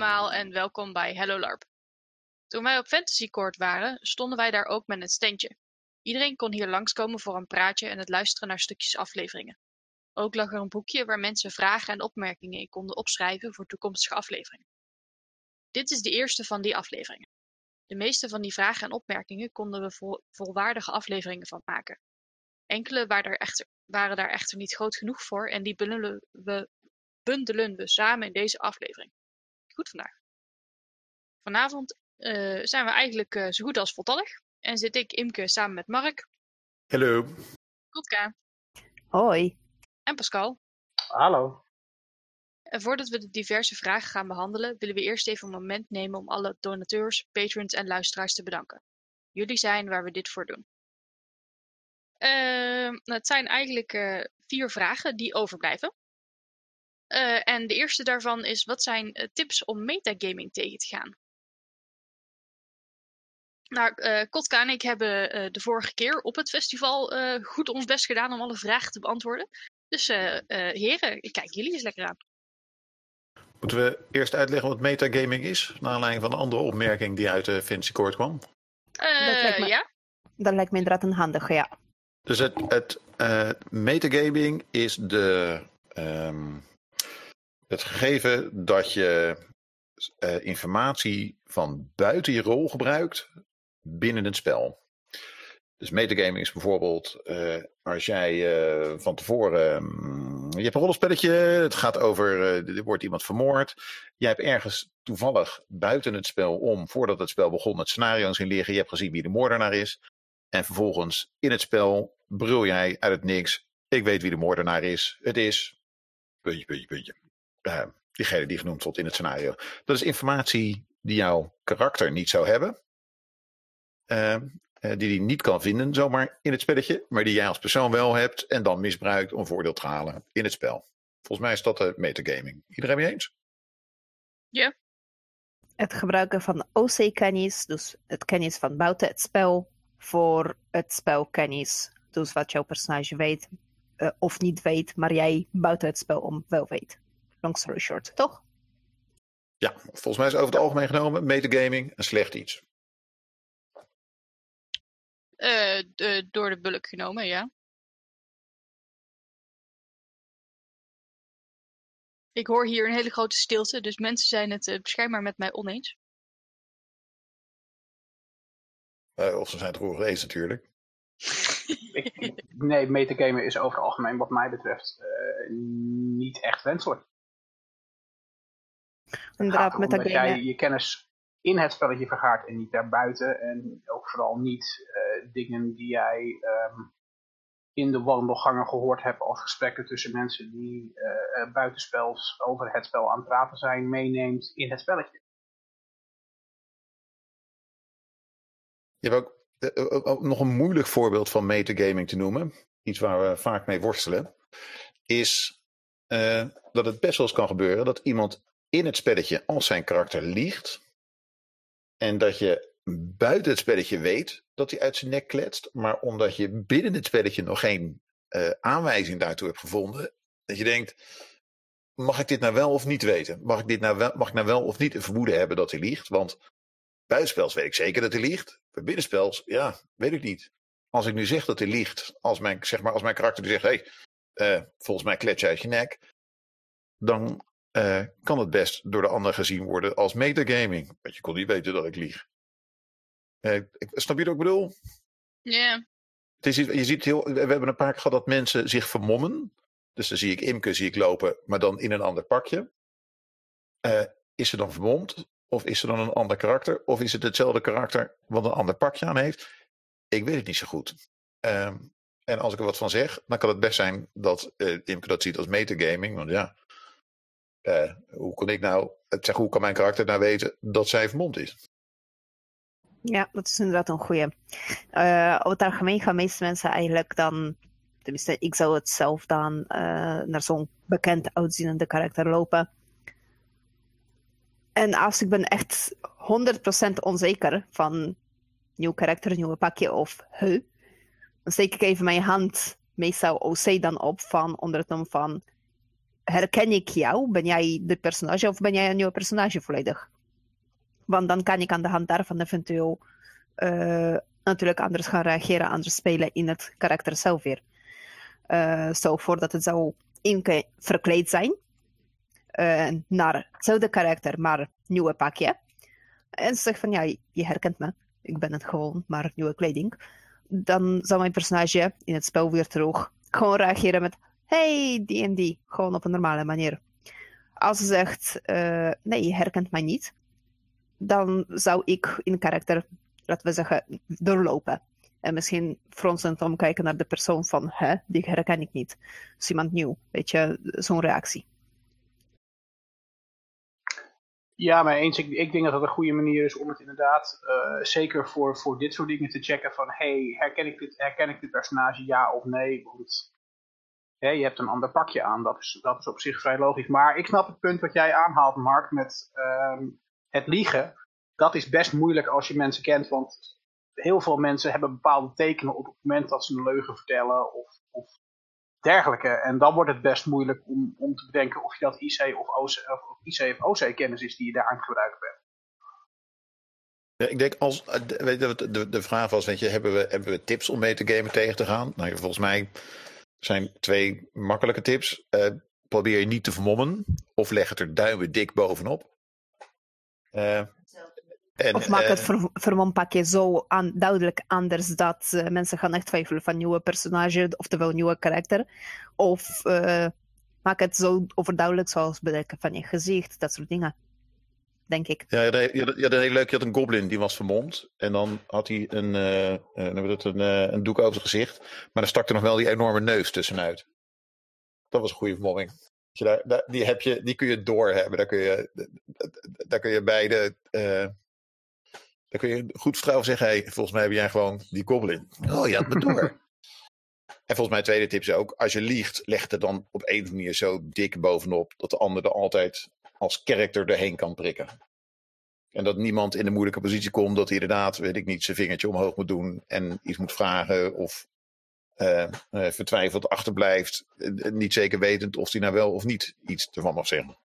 en welkom bij Hello LARP. Toen wij op Fantasy Court waren, stonden wij daar ook met een standje. Iedereen kon hier langskomen voor een praatje en het luisteren naar stukjes afleveringen. Ook lag er een boekje waar mensen vragen en opmerkingen in konden opschrijven voor toekomstige afleveringen. Dit is de eerste van die afleveringen. De meeste van die vragen en opmerkingen konden we vol volwaardige afleveringen van maken. Enkele waren, er echter, waren daar echter niet groot genoeg voor en die bundelen we, bundelen we samen in deze aflevering. Goed vandaag. Vanavond uh, zijn we eigenlijk uh, zo goed als voltallig en zit ik, Imke, samen met Mark. Hallo. Kotka. Hoi. En Pascal. Hallo. En voordat we de diverse vragen gaan behandelen, willen we eerst even een moment nemen om alle donateurs, patrons en luisteraars te bedanken. Jullie zijn waar we dit voor doen. Uh, het zijn eigenlijk uh, vier vragen die overblijven. Uh, en de eerste daarvan is: wat zijn tips om metagaming tegen te gaan? Nou, uh, Kotka en ik hebben uh, de vorige keer op het festival uh, goed ons best gedaan om alle vragen te beantwoorden. Dus heren, ik kijk jullie eens lekker aan. Moeten we eerst uitleggen wat metagaming is? Naar aanleiding van een andere opmerking die uit de Fancy Court kwam. dat lijkt me, ja? Dat lijkt me inderdaad een handige, ja. Dus het, het metagaming is de, um, het gegeven dat je informatie van buiten je rol gebruikt binnen het spel. Dus metagaming is bijvoorbeeld uh, als jij uh, van tevoren. Um, je hebt een rollenspelletje, het gaat over. Er wordt iemand vermoord. Jij hebt ergens toevallig buiten het spel om, voordat het spel begon, het scenario in liggen. Je hebt gezien wie de moordenaar is. En vervolgens in het spel brul jij uit het niks. Ik weet wie de moordenaar is. Het is. Puntje, puntje, puntje. Diegene die genoemd wordt in het scenario. Dat is informatie die jouw karakter niet zou hebben. Uh, die hij niet kan vinden zomaar in het spelletje, maar die jij als persoon wel hebt en dan misbruikt om voordeel te halen in het spel. Volgens mij is dat de metagaming. Iedereen mee eens? Ja. Yeah. Het gebruiken van OC-kennis, dus het kennis van buiten het spel, voor het spelkennis. Dus wat jouw personage weet uh, of niet weet, maar jij buiten het spel om wel weet. Long story short, toch? Ja, volgens mij is over het algemeen genomen metagaming een slecht iets. Uh, de, door de bulk genomen, ja. Ik hoor hier een hele grote stilte, dus mensen zijn het uh, schijnbaar met mij oneens. Uh, of ze zijn het roer eens natuurlijk. ik, nee, metagamen is over het algemeen wat mij betreft niet echt wenselijk. Inderdaad, metagamen... jij je kennis in het spelletje vergaart en niet daarbuiten. En ook vooral niet uh, dingen die jij um, in de wandelgangen gehoord hebt als gesprekken tussen mensen die uh, buitenspels over het spel aan het praten zijn, meeneemt in het spelletje. Je hebt ook, uh, ook nog een moeilijk voorbeeld van metagaming te noemen. Iets waar we vaak mee worstelen. Is dat het best wel eens kan gebeuren dat iemand in het spelletje als zijn karakter liegt en dat je buiten het spelletje weet dat hij uit zijn nek kletst. Maar omdat je binnen het spelletje nog geen uh, aanwijzing daartoe hebt gevonden. Dat je denkt, mag ik dit nou wel of niet weten? Mag ik, dit nou wel, mag ik nou wel of niet een vermoeden hebben dat hij liegt? Want buitenspels weet ik zeker dat hij liegt. Bij binnenspels, ja, weet ik niet. Als ik nu zeg dat hij liegt, als mijn, zeg maar, als mijn karakter zegt, hé, hey, uh, volgens mij klets je uit je nek. Dan uh, kan het best door de ander gezien worden als metagaming. Want je kon niet weten dat ik lieg. Uh, ik, snap je wat ik bedoel? Ja. Yeah. je ziet heel, we hebben een paar keer gehad dat mensen zich vermommen. Dus dan zie ik Imke zie ik lopen, maar dan in een ander pakje. Uh, is ze dan vermomd? Of is ze dan een ander karakter? Of is het hetzelfde karakter wat een ander pakje aan heeft? Ik weet het niet zo goed. Um, en als ik er wat van zeg, dan kan het best zijn dat uh, Imke dat ziet als metagaming. Want ja, uh, hoe kan ik nou, zeg, hoe kan mijn karakter nou weten dat zij vermomd is? Ja, dat is inderdaad een goeie. Uh, over het algemeen gaan meeste mensen eigenlijk dan, tenminste, ik zou het zelf dan uh, naar zo'n bekend uitziende karakter lopen. En als ik ben echt 100% onzeker van nieuw karakter, nieuwe pakje of he, dan steek ik even mijn hand, meestal OC dan op, van onder het noemen van herken ik jou? Ben jij de personage of ben jij een nieuwe personage volledig? Want dan kan ik aan de hand daarvan eventueel uh, natuurlijk anders gaan reageren, anders spelen in het karakter zelf weer. Uh, stel voor dat het zou in verkleed zijn uh, naar hetzelfde karakter, maar nieuwe pakje. En ze van ja, je herkent me, ik ben het gewoon, maar nieuwe kleding. Dan zou mijn personage in het spel weer terug gewoon reageren met hey, die en die. Gewoon op een normale manier. Als ze zegt, uh, nee, je herkent mij niet, dan zou ik in karakter, laten we zeggen, doorlopen. En misschien fronsend omkijken naar de persoon van, hè, die herken ik niet. is iemand nieuw, weet je, zo'n reactie. Ja, maar eens, ik, denk dat het een goede manier is om het inderdaad, uh, zeker voor, voor dit soort dingen te checken van, hey, herken ik dit, herken ik dit personage ja of nee? Want hè, je hebt een ander pakje aan, dat is, dat is op zich vrij logisch. Maar ik snap het punt wat jij aanhaalt, Mark, met um, het liegen. Dat is best moeilijk als je mensen kent, want heel veel mensen hebben bepaalde tekenen op het moment dat ze een leugen vertellen of, of dergelijke. En dan wordt het best moeilijk om, om te bedenken of je dat IC of OC of, IC of OC kennis is die je daar aan het gebruiken bent. Ja, ik denk als, weet je, de, de vraag was, weet je, hebben we, hebben we tips om mee te gamen tegen te gaan? Nou, volgens mij zijn twee makkelijke tips. Uh, probeer je niet te vermommen of leg het er duimen dik bovenop. Uh, en, of maak het uh, vermompakje zo aan, duidelijk anders dat mensen gaan echt twijfelen van nieuwe personage, oftewel nieuwe karakter. Of maak het zo overduidelijk zoals bedekken van je gezicht, dat soort dingen. Denk ik. Ja, je had, je had een heel leuk, je had een goblin die was vermomd. En dan had hij een, het een, een doek over zijn gezicht. Maar dan stak er nog wel die enorme neus tussenuit. Dat was een goede vermomming. Daar, daar, die, heb je, die kun je doorhebben. Daar kun je, daar kun je beide dan kun je goed vertrouwen zeggen, hey, volgens mij heb jij gewoon die goblin. Oh, je had me door. en volgens mij tweede tip is ook, als je liegt, leg het dan op een of manier zo dik bovenop, dat de ander er altijd als karakter erheen kan prikken. En dat niemand in de moeilijke positie komt dat hij inderdaad, weet ik niet, zijn vingertje omhoog moet doen en iets moet vragen of uh, uh, vertwijfeld achterblijft, uh, niet zeker wetend of hij nou wel of niet iets ervan mag zeggen.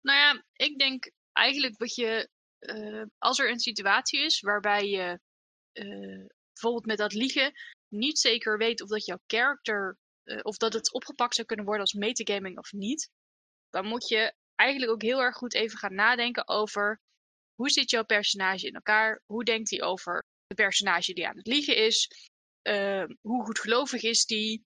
Nou ja, ik denk eigenlijk wat je als er een situatie is waarbij je bijvoorbeeld met dat liegen niet zeker weet of dat jouw character uh, of dat het opgepakt zou kunnen worden als metagaming of niet, dan moet je eigenlijk ook heel erg goed even gaan nadenken over hoe zit jouw personage in elkaar? Hoe denkt hij over de personage die aan het liegen is? hoe goed gelovig is die?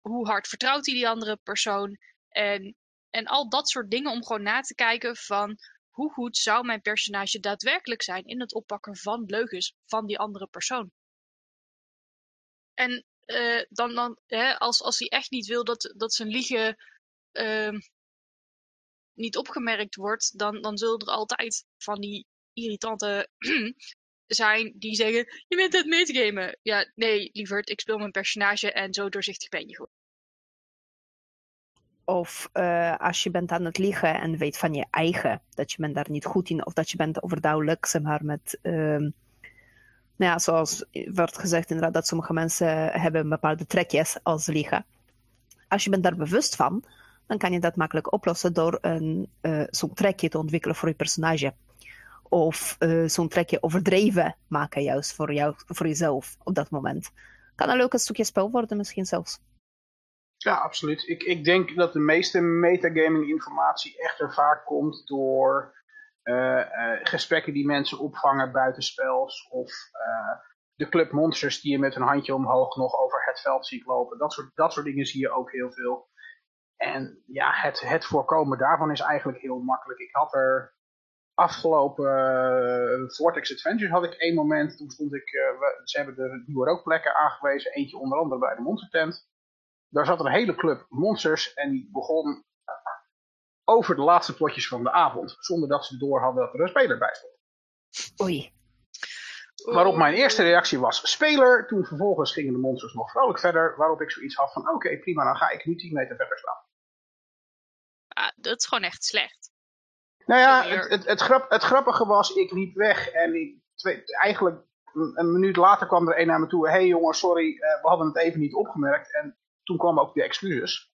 hoe hard vertrouwt hij die andere persoon? En, en al dat soort dingen om gewoon na te kijken van hoe goed zou mijn personage daadwerkelijk zijn in het oppakken van leugens van die andere persoon? En uh, dan, dan hè, als, als hij echt niet wil dat, dat zijn liegen uh, niet opgemerkt wordt, dan, dan zullen er altijd van die irritante zijn die zeggen: Je bent het metagamen. Ja, nee, lieverd, ik speel mijn personage en zo doorzichtig ben je gewoon. Of uh, als je bent aan het liegen en weet van je eigen dat je bent daar niet goed in, of dat je bent overduidelijk, zeg maar, met. Uh, nou ja, zoals wordt gezegd, inderdaad, dat sommige mensen hebben bepaalde trekjes als liegen. Als je bent daar bewust van, dan kan je dat makkelijk oplossen door een, uh, zo'n trekje te ontwikkelen voor je personage. Of uh, zo'n trekje overdreven maken, juist voor, jou, voor jezelf op dat moment. Kan een leuk stukje spel worden, misschien zelfs. Ja, absoluut. Ik, ik denk dat de meeste metagaming informatie echter vaak komt door uh, gesprekken die mensen opvangen buitenspels of de club monsters die je met een handje omhoog nog over het veld ziet lopen. Dat soort, dat soort dingen zie je ook heel veel. En ja, het, het voorkomen daarvan is eigenlijk heel makkelijk. Ik had er afgelopen Vortex Adventures had ik één moment, toen stond ik, ze hebben de nieuwe rookplekken aangewezen, eentje onder andere bij de monstertent daar zat een hele club monsters en die begon over de laatste potjes van de avond. Zonder dat ze door hadden dat er een speler bij stond. Oei. Waarop mijn eerste reactie was speler. Toen vervolgens gingen de monsters nog vrolijk verder. Waarop ik zoiets had van oké prima dan ga ik nu 10 meter verder staan. Ah, dat is gewoon echt slecht. Nou ja, het, het, het, grap, het grappige was, ik liep weg en ik, twee, eigenlijk een minuut later kwam er een naar me toe. Hé hey jongen, sorry, uh, we hadden het even niet opgemerkt. En toen kwamen ook de excuses.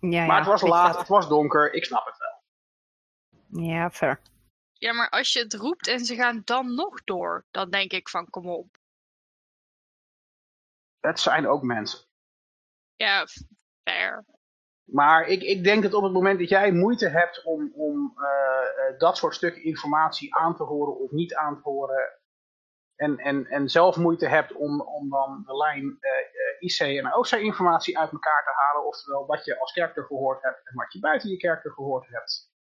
Ja, maar ja, het was laat, dat. het was donker, ik snap het wel. Ja, fair. Ja, maar als je het roept en ze gaan dan nog door, dan denk ik van kom op. Het zijn ook mensen. Ja, fair. Maar ik, ik denk dat op het moment dat jij moeite hebt om, om eh, eh, dat soort stukken informatie aan te horen of niet aan te horen. En, en, en zelf moeite hebt om, om dan de lijn eh, IC en OC informatie uit elkaar te halen. Oftewel wat je als kerker gehoord hebt en wat je buiten je kerker gehoord hebt.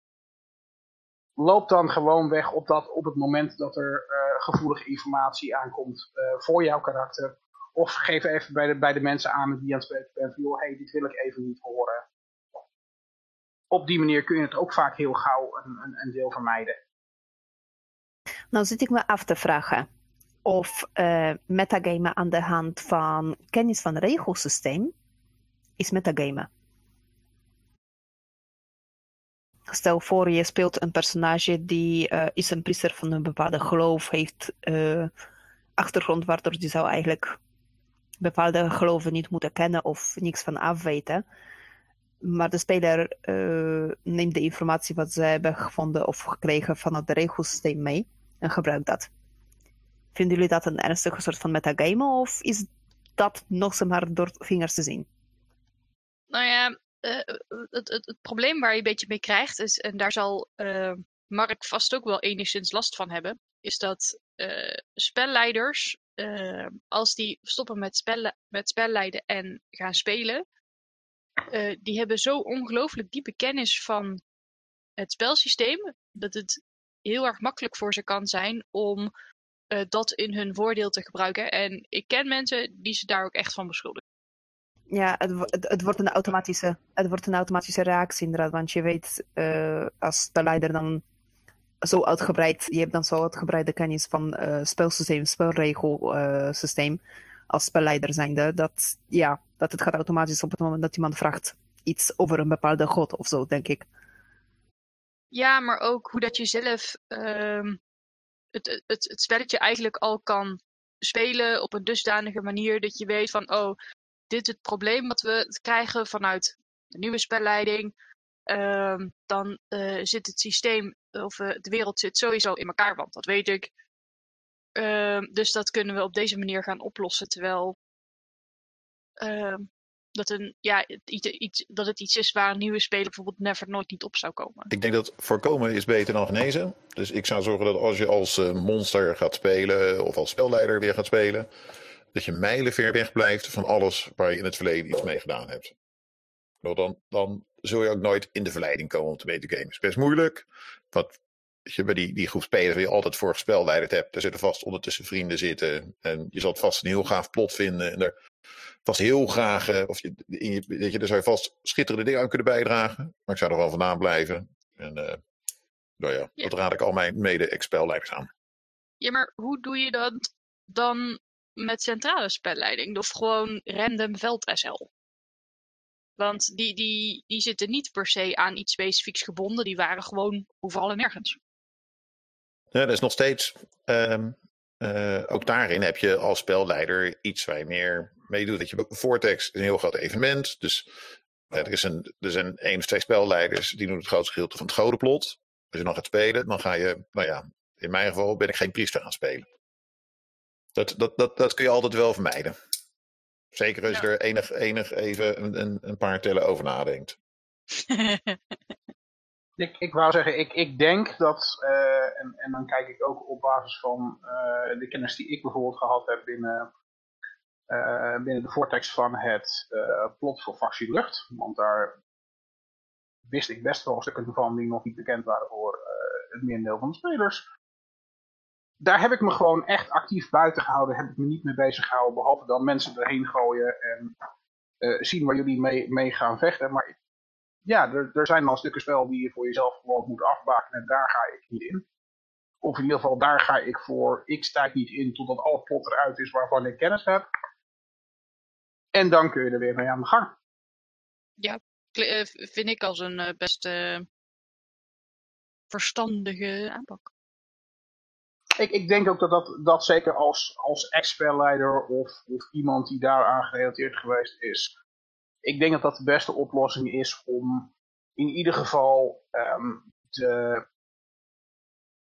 Loop dan gewoon weg op, dat, op het moment dat er gevoelige informatie aankomt voor jouw karakter. Of geef even bij de, bij de mensen aan met wie je aan het spreken bent. Joh, dit wil ik even niet horen op die manier kun je het ook vaak heel gauw een, een, een deel vermijden. Nou zit ik me af te vragen of eh metagamen aan de hand van kennis van regelsysteem is metagamen. Stel voor je speelt een personage die eh, is een priester van een bepaalde geloof, heeft eh, achtergrond waardoor die zou eigenlijk bepaalde geloven niet moeten kennen of niks van afweten. Maar de speler eh, neemt de informatie wat ze hebben gevonden of gekregen van het regelsysteem mee en gebruikt dat. Vinden jullie dat een ernstige soort van metagamen of is dat nog zomaar door vingers te zien? Nou ja, eh, het, het, het probleem waar je een beetje mee krijgt, is, en daar zal eh, Mark vast ook wel enigszins last van hebben, is dat spelleiders, als die stoppen met, spelle, met spelleiden en gaan spelen, eh, die hebben zo ongelooflijk diepe kennis van het spelsysteem, dat het heel erg makkelijk voor ze kan zijn om eh, dat in hun voordeel te gebruiken. En ik ken mensen die ze daar ook echt van beschuldigen. Ja, het, het, wordt een automatische, het wordt een automatische reactie inderdaad, want je weet eh, als spelleider dan zo uitgebreid, je hebt dan zo uitgebreide kennis van spelsysteem, spelregelsysteem als spelleider zijnde, dat, ja, dat het gaat automatisch op het moment dat iemand vraagt iets over een bepaalde god of zo, denk ik. Ja, maar ook hoe dat je zelf ehm, het, het, het, spelletje eigenlijk al kan spelen op een dusdanige manier dat je weet van, oh, dit is het probleem wat we krijgen vanuit de nieuwe spelleiding. Ehm, dan eh, zit het systeem, of eh, de wereld zit sowieso in elkaar, want dat weet ik. Ehm, dus dat kunnen we op deze manier gaan oplossen, terwijl ehm, dat, een, ja, iets, iets, dat het iets is waar een nieuwe speler bijvoorbeeld never nooit niet op zou komen. Ik denk dat voorkomen is beter dan genezen. Dus ik zou zorgen dat als je als eh, monster gaat spelen of als spelleider weer gaat spelen, dat je mijlenver weg blijft van alles waar je in het verleden iets mee gedaan hebt. Dan, dan zul je ook nooit in de verleiding komen om te. Het is best moeilijk. Want als je bij die, die groep spelers waar je altijd voor gespelleiderd hebt, daar zitten vast ondertussen vrienden zitten. En je zal het vast een heel gaaf plot vinden. En daar vast heel graag, eh, of je, in je, weet je, daar zou je vast schitterende dingen aan kunnen bijdragen. Maar ik zou er wel vandaan blijven. En eh, nou ja, Ja. dat raad ik al mijn mede-expelleiders aan. Ja, maar hoe doe je dat dan met centrale spelleiding? Of gewoon random veld SL? Want die, die, die zitten niet per se aan iets specifieks gebonden. Die waren gewoon overal en nergens. Ja, dat is nog steeds. ehm, eh, ook daarin heb je als spelleider iets waar je meer mee doet. Dat je, Vortex is een heel groot evenement. Dus eh, er, is een, er zijn één of twee spelleiders die doen het grootste gedeelte van het godenplot. Als je nog gaat spelen, dan ga je, nou ja, in mijn geval ben ik geen priester gaan spelen. Dat, dat, dat, dat kun je altijd wel vermijden. Zeker als je er enig, enig even een, een paar tellen over nadenkt. Ik, ik wou zeggen, ik, ik denk dat, eh, en, en dan kijk ik ook op basis van eh, de kennis die ik bijvoorbeeld gehad heb binnen, eh, binnen de vortex van het plot voor factie lucht. Want daar wist ik best wel stukken van die nog niet bekend waren voor het merendeel van de spelers. Daar heb ik me gewoon echt actief buiten gehouden, heb ik me niet mee bezig gehouden, behalve dan mensen erheen gooien en zien waar jullie mee, mee gaan vechten. Maar ja, er, er zijn dan stukken spel die je voor jezelf gewoon moet afbaken en daar ga ik niet in. Of in ieder geval, daar ga ik voor x tijd niet in totdat alle plot eruit is waarvan ik kennis heb. En dan kun je er weer mee aan de gang. Kle- eh, vind ik als een eh, best eh, verstandige aanpak. Ik, ik denk ook dat dat, dat zeker als, als ex-spelleider of, of iemand die daaraan gerelateerd geweest is, ik denk dat dat de beste oplossing is om in ieder geval ehm, de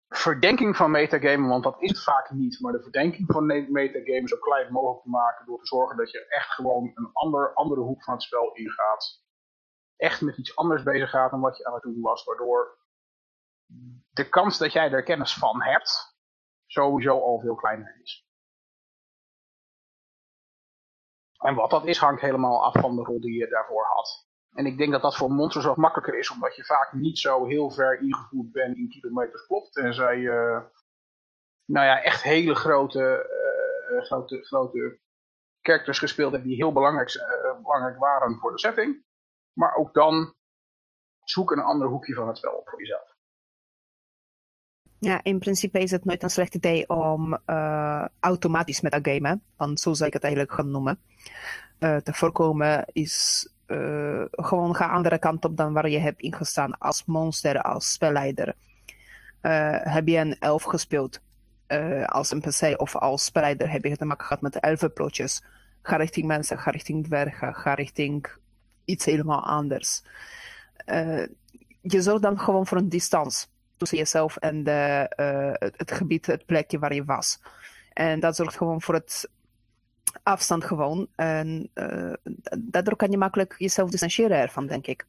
verdenking van metagamen, want dat is het vaak niet, maar de verdenking van metagamen zo klein mogelijk te maken door te zorgen dat je echt gewoon een ander, andere hoek van het spel ingaat. Echt met iets anders bezig gaat dan wat je aan het doen was, waardoor de kans dat jij er kennis van hebt, sowieso al veel kleiner is. En wat dat is, hangt helemaal af van de rol die je daarvoor had. En ik denk dat dat voor monsters wat makkelijker is, omdat je vaak niet zo heel ver ingevoerd bent in kilometers klopt. Tenzij je, nou ja, echt hele grote, uh, grote, grote characters gespeeld hebt die heel belangrijk, uh, belangrijk waren voor de setting. Maar ook dan zoek een ander hoekje van het spel op voor jezelf. Ja, in principe is het nooit een slecht idee om uh, automatisch met gamen, want zo zou ik het eigenlijk gaan noemen. Uh, te voorkomen is uh, gewoon ga andere kant op dan waar je hebt ingestaan als monster, als spelleider. heb je een elf gespeeld als een of als spelleider, heb je te maken gehad met elfenplotjes. Ga richting mensen, ga richting dwergen, ga richting iets helemaal anders. je zorgt dan gewoon voor een distance tussen jezelf en de, uh, het, gebied, het plekje waar je was. En dat zorgt gewoon voor het afstand gewoon. En uh, daardoor kan je makkelijk jezelf distancieren ervan, denk ik.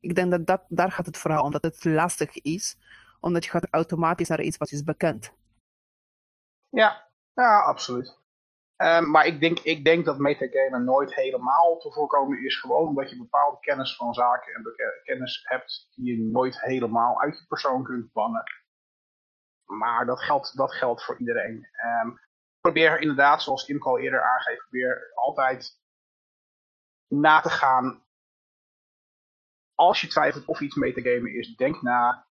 Ik denk dat, dat daar gaat het vooral om, dat het lastig is, omdat je gaat automatisch naar iets wat is bekend. Ja, ja absoluut. Um, maar ik denk, ik denk dat metagamen nooit helemaal te voorkomen is. Gewoon omdat je bepaalde kennis van zaken en kennis hebt die je nooit helemaal uit je persoon kunt bannen. Maar dat geldt, dat geldt voor iedereen. Um, probeer inderdaad, zoals Imco al eerder aangeeft, probeer altijd na te gaan. Als je twijfelt of iets metagamen is, denk na.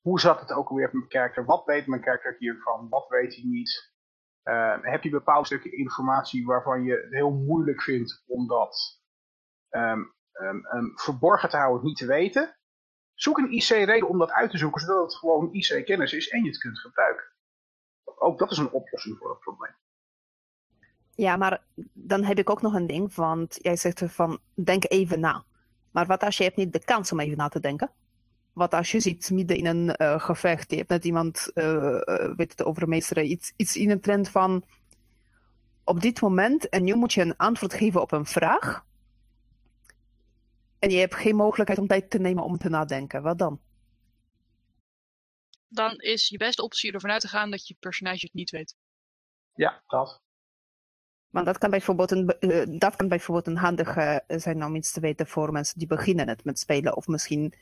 Hoe zat het ook alweer met mijn karakter? Wat weet mijn karakter hiervan? Wat weet hij niet? Uh, heb je bepaalde stukken informatie waarvan je het heel moeilijk vindt om dat um, um, verborgen te houden, niet te weten? Zoek een IC-reden om dat uit te zoeken, zodat het gewoon IC-kennis is en je het kunt gebruiken. Ook dat is een oplossing voor het probleem. Ja, maar dan heb ik ook nog een ding, want jij zegt van denk even na. Maar wat als je hebt niet de kans om even na te denken? Wat als je ziet midden in een uh, gevecht, je hebt net iemand uh, weet het, overmeesteren, iets, iets in een trend van op dit moment en nu moet je een antwoord geven op een vraag. En je hebt geen mogelijkheid om tijd te nemen om te nadenken. Wat dan? Dan is je beste optie ervan uit te gaan dat je personage het niet weet. Ja, dat. Maar dat kan bijvoorbeeld een, uh, dat kan bijvoorbeeld een handige zijn om iets te weten voor mensen die beginnen het met spelen. Of misschien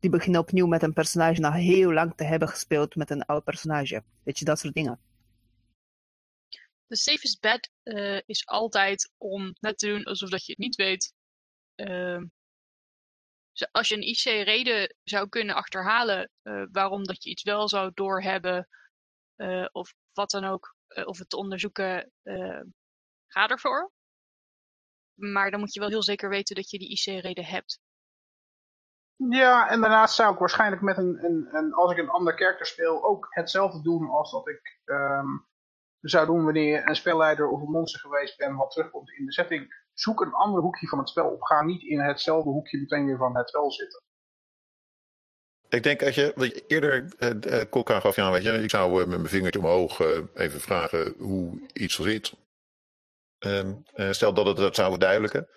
die beginnen opnieuw met een personage na heel lang te hebben gespeeld met een oud personage. Weet je, dat soort dingen. De safest bet uh, is altijd om net te doen alsof dat je het niet weet. Uh, als je een IC-reden zou kunnen achterhalen uh, waarom dat je iets wel zou doorhebben, of wat dan ook, of het onderzoeken, ga ervoor. Maar dan moet je wel heel zeker weten dat je die IC-reden hebt. Ja, en daarnaast zou ik waarschijnlijk met een, een, een als ik een ander karakter speel, ook hetzelfde doen als dat ik um, zou doen wanneer je een spelleider of een monster geweest bent wat terugkomt in de setting. Zoek een ander hoekje van het spel op. Ga niet in hetzelfde hoekje meteen weer van het spel zitten. Ik denk als je, wat je eerder uh, kok aangaf, ja, weet je, ik zou uh, met mijn vingertje omhoog uh, even vragen hoe iets zit. Um, stel dat het dat zou verduidelijken.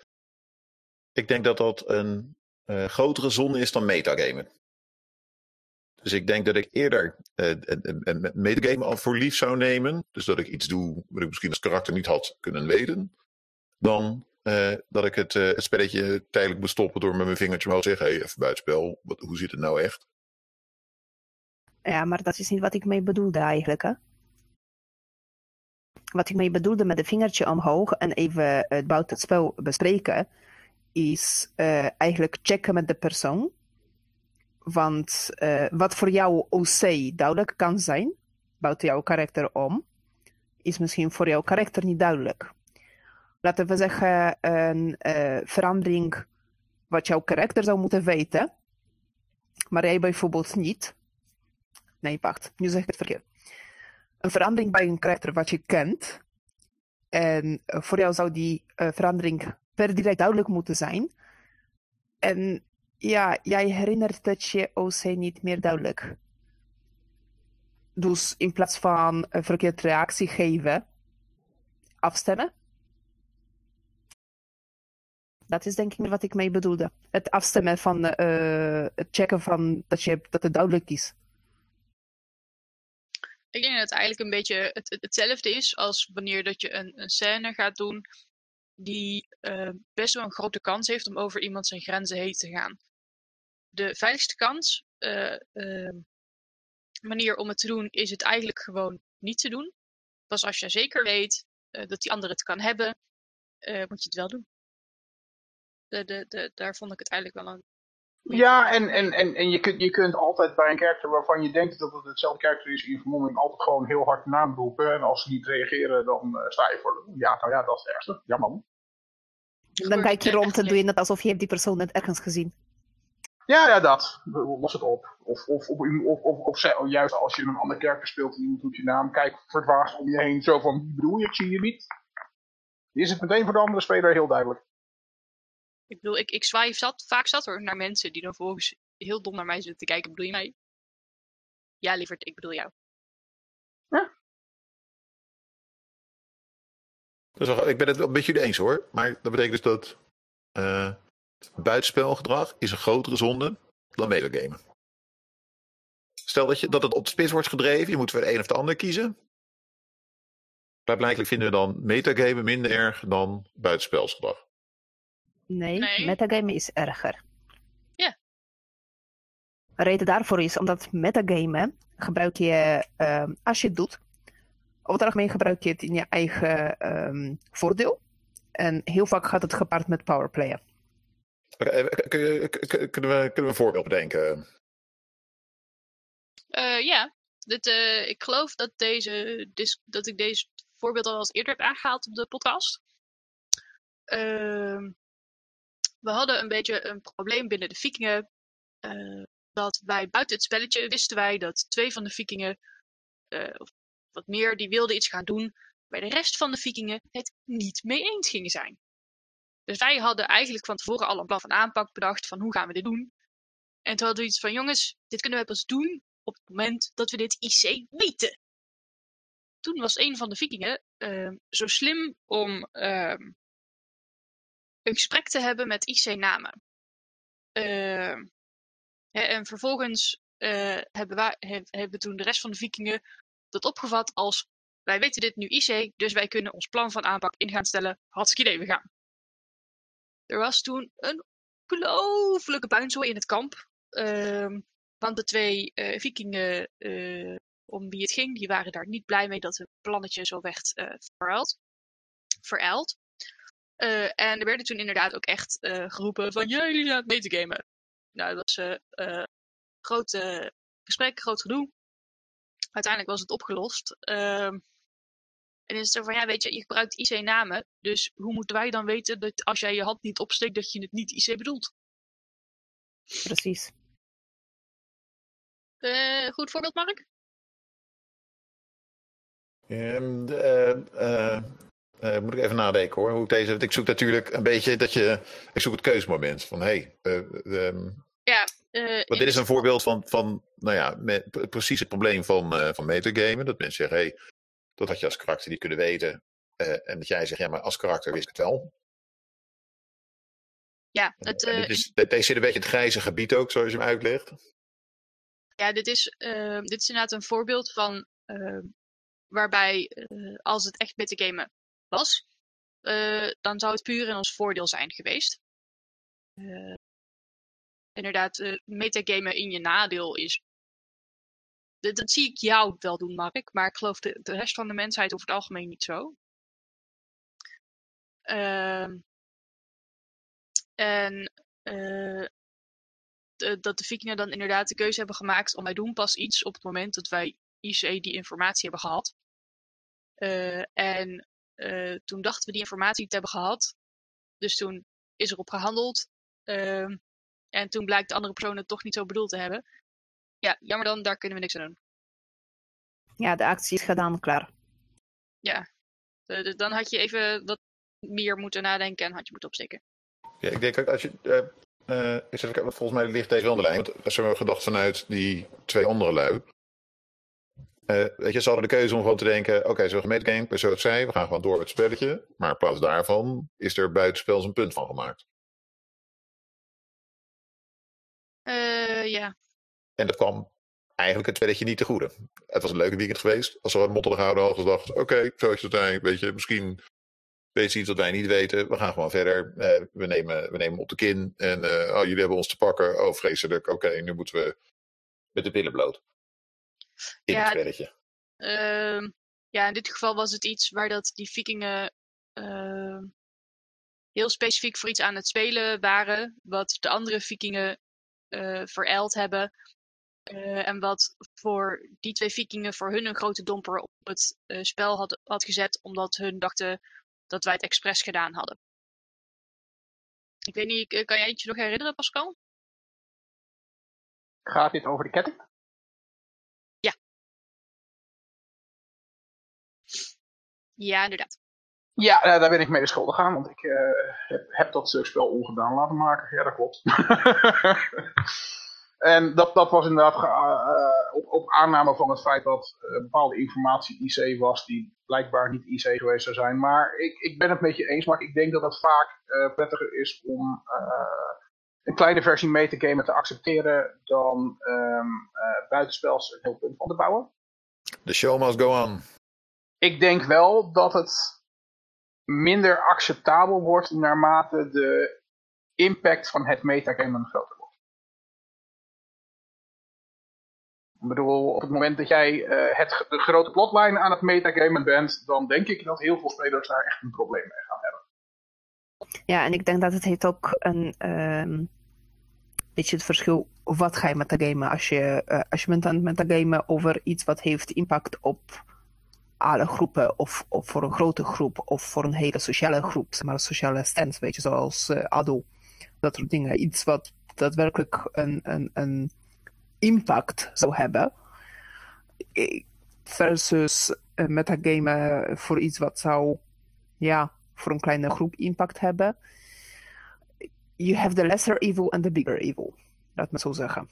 Ik denk dat dat een uh, grotere zonde is dan metagamen. Dus ik denk dat ik eerder uh, een metagame al voor lief zou nemen. Dus dat ik iets doe wat ik misschien als karakter niet had kunnen weten. Dan uh, dat ik het, het, spelletje tijdelijk moet stoppen door met mijn vingertje omhoog te zeggen: hey, even buitenspel, wat, hoe zit het nou echt? Ja, maar dat is niet wat ik mee bedoelde eigenlijk. Hè? Wat ik mee bedoelde met de vingertje omhoog en even het buiten het spel bespreken is uh, eigenlijk checken met de persoon. Want uh, wat voor jou OC duidelijk kan zijn, buiten jouw karakter om, is misschien voor jouw karakter niet duidelijk. Laten we zeggen, een uh, verandering wat jouw karakter zou moeten weten, maar jij bijvoorbeeld niet. Nee, wacht, nu zeg ik het verkeerd. Een verandering bij een karakter wat je kent, en voor jou zou die verandering per direct duidelijk moeten zijn. En ja, jij herinnert het je OC niet meer duidelijk. Dus in plaats van een verkeerd reactie geven, afstemmen. Dat is denk ik wat ik mee bedoelde. Het afstemmen van uh, het checken van dat, je, dat het duidelijk is. Ik denk dat het eigenlijk een beetje het, hetzelfde is als wanneer dat je een, een scène gaat doen die uh, best wel een grote kans heeft om over iemand zijn grenzen heen te gaan. De veiligste kans, uh, manier om het te doen, is het eigenlijk gewoon niet te doen. Pas als je zeker weet dat die ander het kan hebben, moet je het wel doen. De, de, de, daar vond ik het eigenlijk wel een ja, en, en, en, en je, kunt, je kunt altijd bij een karakter waarvan je denkt dat het hetzelfde karakter is in vermomming altijd gewoon heel hard naam roepen. En als ze niet reageren, dan uh, sta je voor Ja, nou ja, dat is het ergste. Ja, man. Dan kijk je rond en doe je net alsof je hebt die persoon net ergens gezien. Ja, ja, dat. Los het op. Of, of, of, of, of, of, juist als je een ander karakter speelt en iemand doet je naam, kijk verdwaasd om je heen. Zo van, wie bedoel je, ik zie je niet. Is het meteen voor de andere speler heel duidelijk. Ik bedoel, ik, ik zwaai zat, vaak zat er naar mensen die dan volgens heel dom naar mij zitten te kijken. Bedoel je mij? Ja, lieverd, ik bedoel jou. Ja. Dus ik ben het wel met jullie eens hoor. Maar dat betekent dus dat uh, buitenspelgedrag is een grotere zonde dan metagamen. Stel dat, je, dat het op de spits wordt gedreven, je moet voor de een of de ander kiezen. Blijkbaar vinden we dan metagamen minder erg dan buitenspelsgedrag. Nee, nee. metagame is erger. Ja. De reden daarvoor is omdat metagame gebruik je, uh, als je het doet, over het algemeen gebruik je het in je eigen um, voordeel. En heel vaak gaat het gepaard met powerplayen. Okay, kunnen, we, kunnen we een voorbeeld bedenken? Uh, ja, Dit, uh, ik geloof dat, deze, dat ik deze voorbeeld al eens eerder heb aangehaald op de podcast. Uh, we hadden een beetje een probleem binnen de vikingen. Uh, dat wij buiten het spelletje wisten wij dat twee van de vikingen, uh, of wat meer, die wilden iets gaan doen. Bij de rest van de vikingen het niet mee eens gingen zijn. Dus wij hadden eigenlijk van tevoren al een plan van aanpak bedacht van hoe gaan we dit doen. En toen hadden we iets van jongens, dit kunnen we pas doen op het moment dat we dit IC weten. Toen was een van de vikingen uh, zo slim om ehm, een gesprek te hebben met IC-namen. Uh, en vervolgens uh, hebben, wij, hebben toen de rest van de vikingen dat opgevat als wij weten dit nu IC, dus wij kunnen ons plan van aanpak in gaan stellen. Hartstikke idee, we gaan. Er was toen een ongelooflijke puinzooi in het kamp. Uh, want de twee uh, vikingen uh, om wie het ging, die waren daar niet blij mee dat het plannetje zo werd veruild. Uh, en er werden toen inderdaad ook echt uh, geroepen van jullie zijn het mee te gamen. Nou, dat was uh, groot gesprek, groot gedoe. Uiteindelijk was het opgelost. Ehm, en is het zo van, ja weet je, je gebruikt IC-namen. Dus hoe moeten wij dan weten dat als jij je hand niet opsteekt, dat je het niet IC bedoelt? Precies. goed voorbeeld, Mark? Um, uh, moet ik even nadenken hoor. Hoe ik, deze, ik zoek natuurlijk een beetje dat je. Ik zoek het keusmoment. Van hé. Hey, uh, ja. want dit is een voorbeeld van, van nou ja, met, precies het probleem van, van metagamen. Dat mensen zeggen, hé, hey, dat had je als karakter niet kunnen weten. en dat jij zegt, ja, maar als karakter wist ik het wel. Ja, het, dit is, deze zit een beetje het grijze gebied ook, zoals je hem uitlegt. Ja, dit is, dit is inderdaad een voorbeeld van waarbij als het echt metagamen was, uh, dan zou het puur in ons voordeel zijn geweest. Uh, inderdaad, uh, metagamen in je nadeel is. Dat, zie ik jou wel doen, Mark, maar ik geloof de, rest van de mensheid over het algemeen niet zo. Ehm, en dat de vikingen dan inderdaad de keuze hebben gemaakt om wij doen pas iets op het moment dat wij IC die informatie hebben gehad. en uh, toen dachten we die informatie te hebben gehad. Dus toen is erop gehandeld. Uh, en toen blijkt de andere persoon het toch niet zo bedoeld te hebben. Ja, jammer dan, daar kunnen we niks aan doen. Ja, de actie is gedaan, klaar. Ja, de, de, dan had je even dat meer moeten nadenken en een handje moeten opsteken. Ja, ik denk ook als je. eh, eh, ik zeg, volgens mij ligt deze wel de lijn. Want als we gedacht vanuit die twee andere lui. Eh, weet je, ze hadden de keuze om gewoon te denken: oké, zo'n gemeten game, zoals zij, we gaan gewoon door met het spelletje. Maar in plaats daarvan is er buitenspel een punt van gemaakt. Eh, ja. En dat kwam eigenlijk het spelletje niet te goede. Het was een leuke weekend geweest. Als we een motto gehouden hadden, gedacht: oké, zo is het zijn. Weet je, misschien weet ze iets wat wij niet weten. We gaan gewoon verder. Eh, we, nemen, we nemen op de kin. En oh, jullie hebben ons te pakken. Oh, vreselijk. Oké, nu moeten we met de billen bloot. In Ja, het spelletje. Ehm, ja, in dit geval was het iets waar dat die vikingen ehm, heel specifiek voor iets aan het spelen waren. Wat de andere vikingen eh verijld hebben. eh, en wat voor die twee vikingen voor hun een grote domper op het eh, spel had, had gezet. Omdat hun dachten dat wij het expres gedaan hadden. Ik weet niet, kan jij het je nog herinneren Pascal? Gaat dit over de ketting? Ja, inderdaad. Ja, eh, daar ben ik mee de schuldig aan, want ik eh, heb, heb dat eh, spel ongedaan laten maken. Ja, dat klopt. en dat, dat was inderdaad ge- eh, op, op aanname van het feit dat eh, bepaalde informatie IC was, die blijkbaar niet IC geweest zou zijn. Maar ik, ik ben het met je eens, maar ik denk dat het vaak eh, prettiger is om eh, een kleine versie mee te gamen te accepteren dan ehm eh, buitenspels een heel punt van te bouwen. The show must go on. Ik denk wel dat het minder acceptabel wordt naarmate de impact van het metagamen groter wordt. Ik bedoel, op het moment dat jij eh, het, de grote plotline aan het metagamen bent, dan denk ik dat heel veel spelers daar echt een probleem mee gaan hebben. Ja, en ik denk dat het heeft ook een ehm beetje het verschil wat ga je metagamen. Als je, eh, als je bent aan het metagamen over iets wat heeft impact op alle groepen of, of voor een grote groep of voor een hele sociale groep, maar sociale stand, weet je, zoals eh ADO, dat soort dingen. Iets wat daadwerkelijk een, een, een impact zou hebben. Versus eh, metagamen voor iets wat zou, ja, voor een kleine groep impact hebben. You have the lesser evil and the bigger evil. Laat me zo zeggen.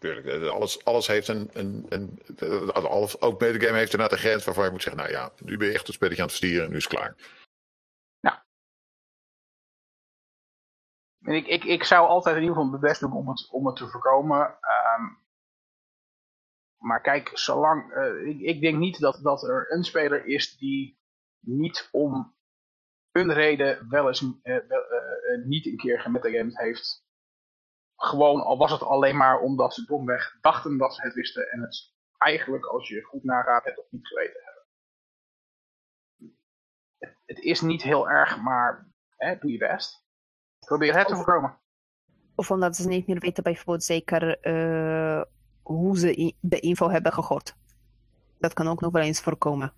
Tuurlijk, eh, alles, alles heeft een. een, een eh, alles, ook metagame heeft inderdaad een grens waarvan je moet zeggen: Nou ja, nu ben je echt een spelletje aan het verstieren en nu is het klaar. En ik, ik, ik zou altijd in ieder geval mijn best doen om het, om het te voorkomen. Ehm, maar kijk, zolang. eh, ik, ik denk niet dat, dat er een speler is die niet om een reden wel eens niet een keer gemetagamd heeft. Gewoon, al was het alleen maar omdat ze domweg dachten dat ze het wisten en het eigenlijk, als je goed nagaat, het toch niet geweten hebben. Het, het is niet heel erg, maar hè, doe je best. Probeer het te voorkomen. Of omdat ze niet meer weten bijvoorbeeld zeker eh, hoe ze de info hebben gegooid. Dat kan ook nog wel eens voorkomen.